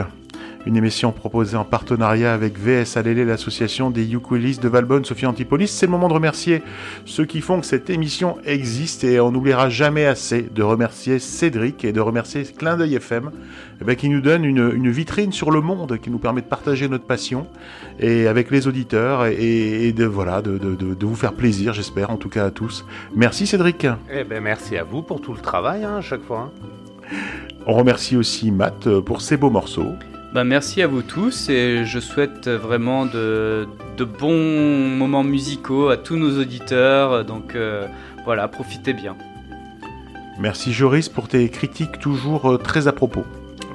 Une émission proposée en partenariat avec VS Alélé, l'association des ukulélistes de Valbonne, Sophie Antipolis. C'est le moment de remercier ceux qui font que cette émission existe et on n'oubliera jamais assez de remercier Cédric et de remercier Clin d'œil FM eh ben, qui nous donne une, une vitrine sur le monde, qui nous permet de partager notre passion et avec les auditeurs et, et de, voilà, de, de- de- de vous faire plaisir, j'espère, en tout cas à tous. Merci Cédric. Eh ben merci à vous pour tout le travail hein, à chaque fois. hein. On remercie aussi Matt euh, pour ses beaux morceaux. Bah, merci à vous tous et je souhaite vraiment de, de bons moments musicaux à tous nos auditeurs. Donc euh, voilà, profitez bien. Merci Joris pour tes critiques toujours euh, très à propos.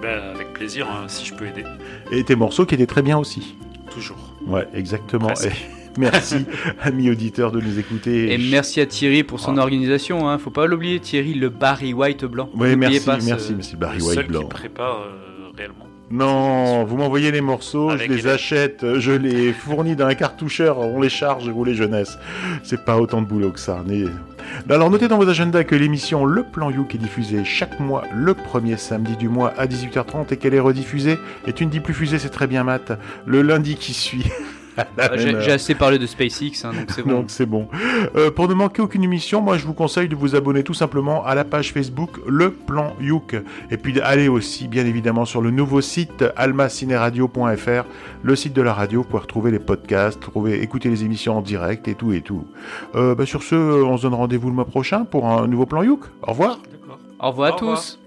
Ben, avec plaisir, hein, si je peux aider. Et tes morceaux qui étaient très bien aussi. Toujours. Ouais, exactement. Et merci, amis auditeurs, de nous écouter. Et merci à Thierry pour son Ah. organisation. Hein. Faut pas l'oublier, Thierry, le Barry White blanc. Oui, merci, pas ce- merci, merci Barry Le White seul Blanc. qui prépare euh, réellement. Non, vous m'envoyez les morceaux, Avec je les les- achète, je les fournis dans un cartoucheur, on les charge, vous les jeunesse. C'est pas autant de boulot que ça. mais- Alors notez dans vos agendas que l'émission Le Plan Youk est diffusée chaque mois le premier samedi du mois à 18h30 et qu'elle est rediffusée. Et tu ne dis plus fusée, c'est très bien Matt. Le lundi qui suit. Ah, J'ai assez parlé de SpaceX, hein, donc c'est bon. Donc c'est bon. Euh, pour ne manquer aucune émission, moi je vous conseille de vous abonner tout simplement à la page Facebook Le Plan Youk. Et puis d'aller aussi bien évidemment sur le nouveau site almacineradio.fr, le site de la radio, pour retrouver les podcasts, trouver, écouter les émissions en direct et tout et tout. Euh, bah, sur ce, on se donne rendez-vous le mois prochain pour un nouveau Plan Youk. Au revoir. D'accord. Au revoir à Au revoir. tous.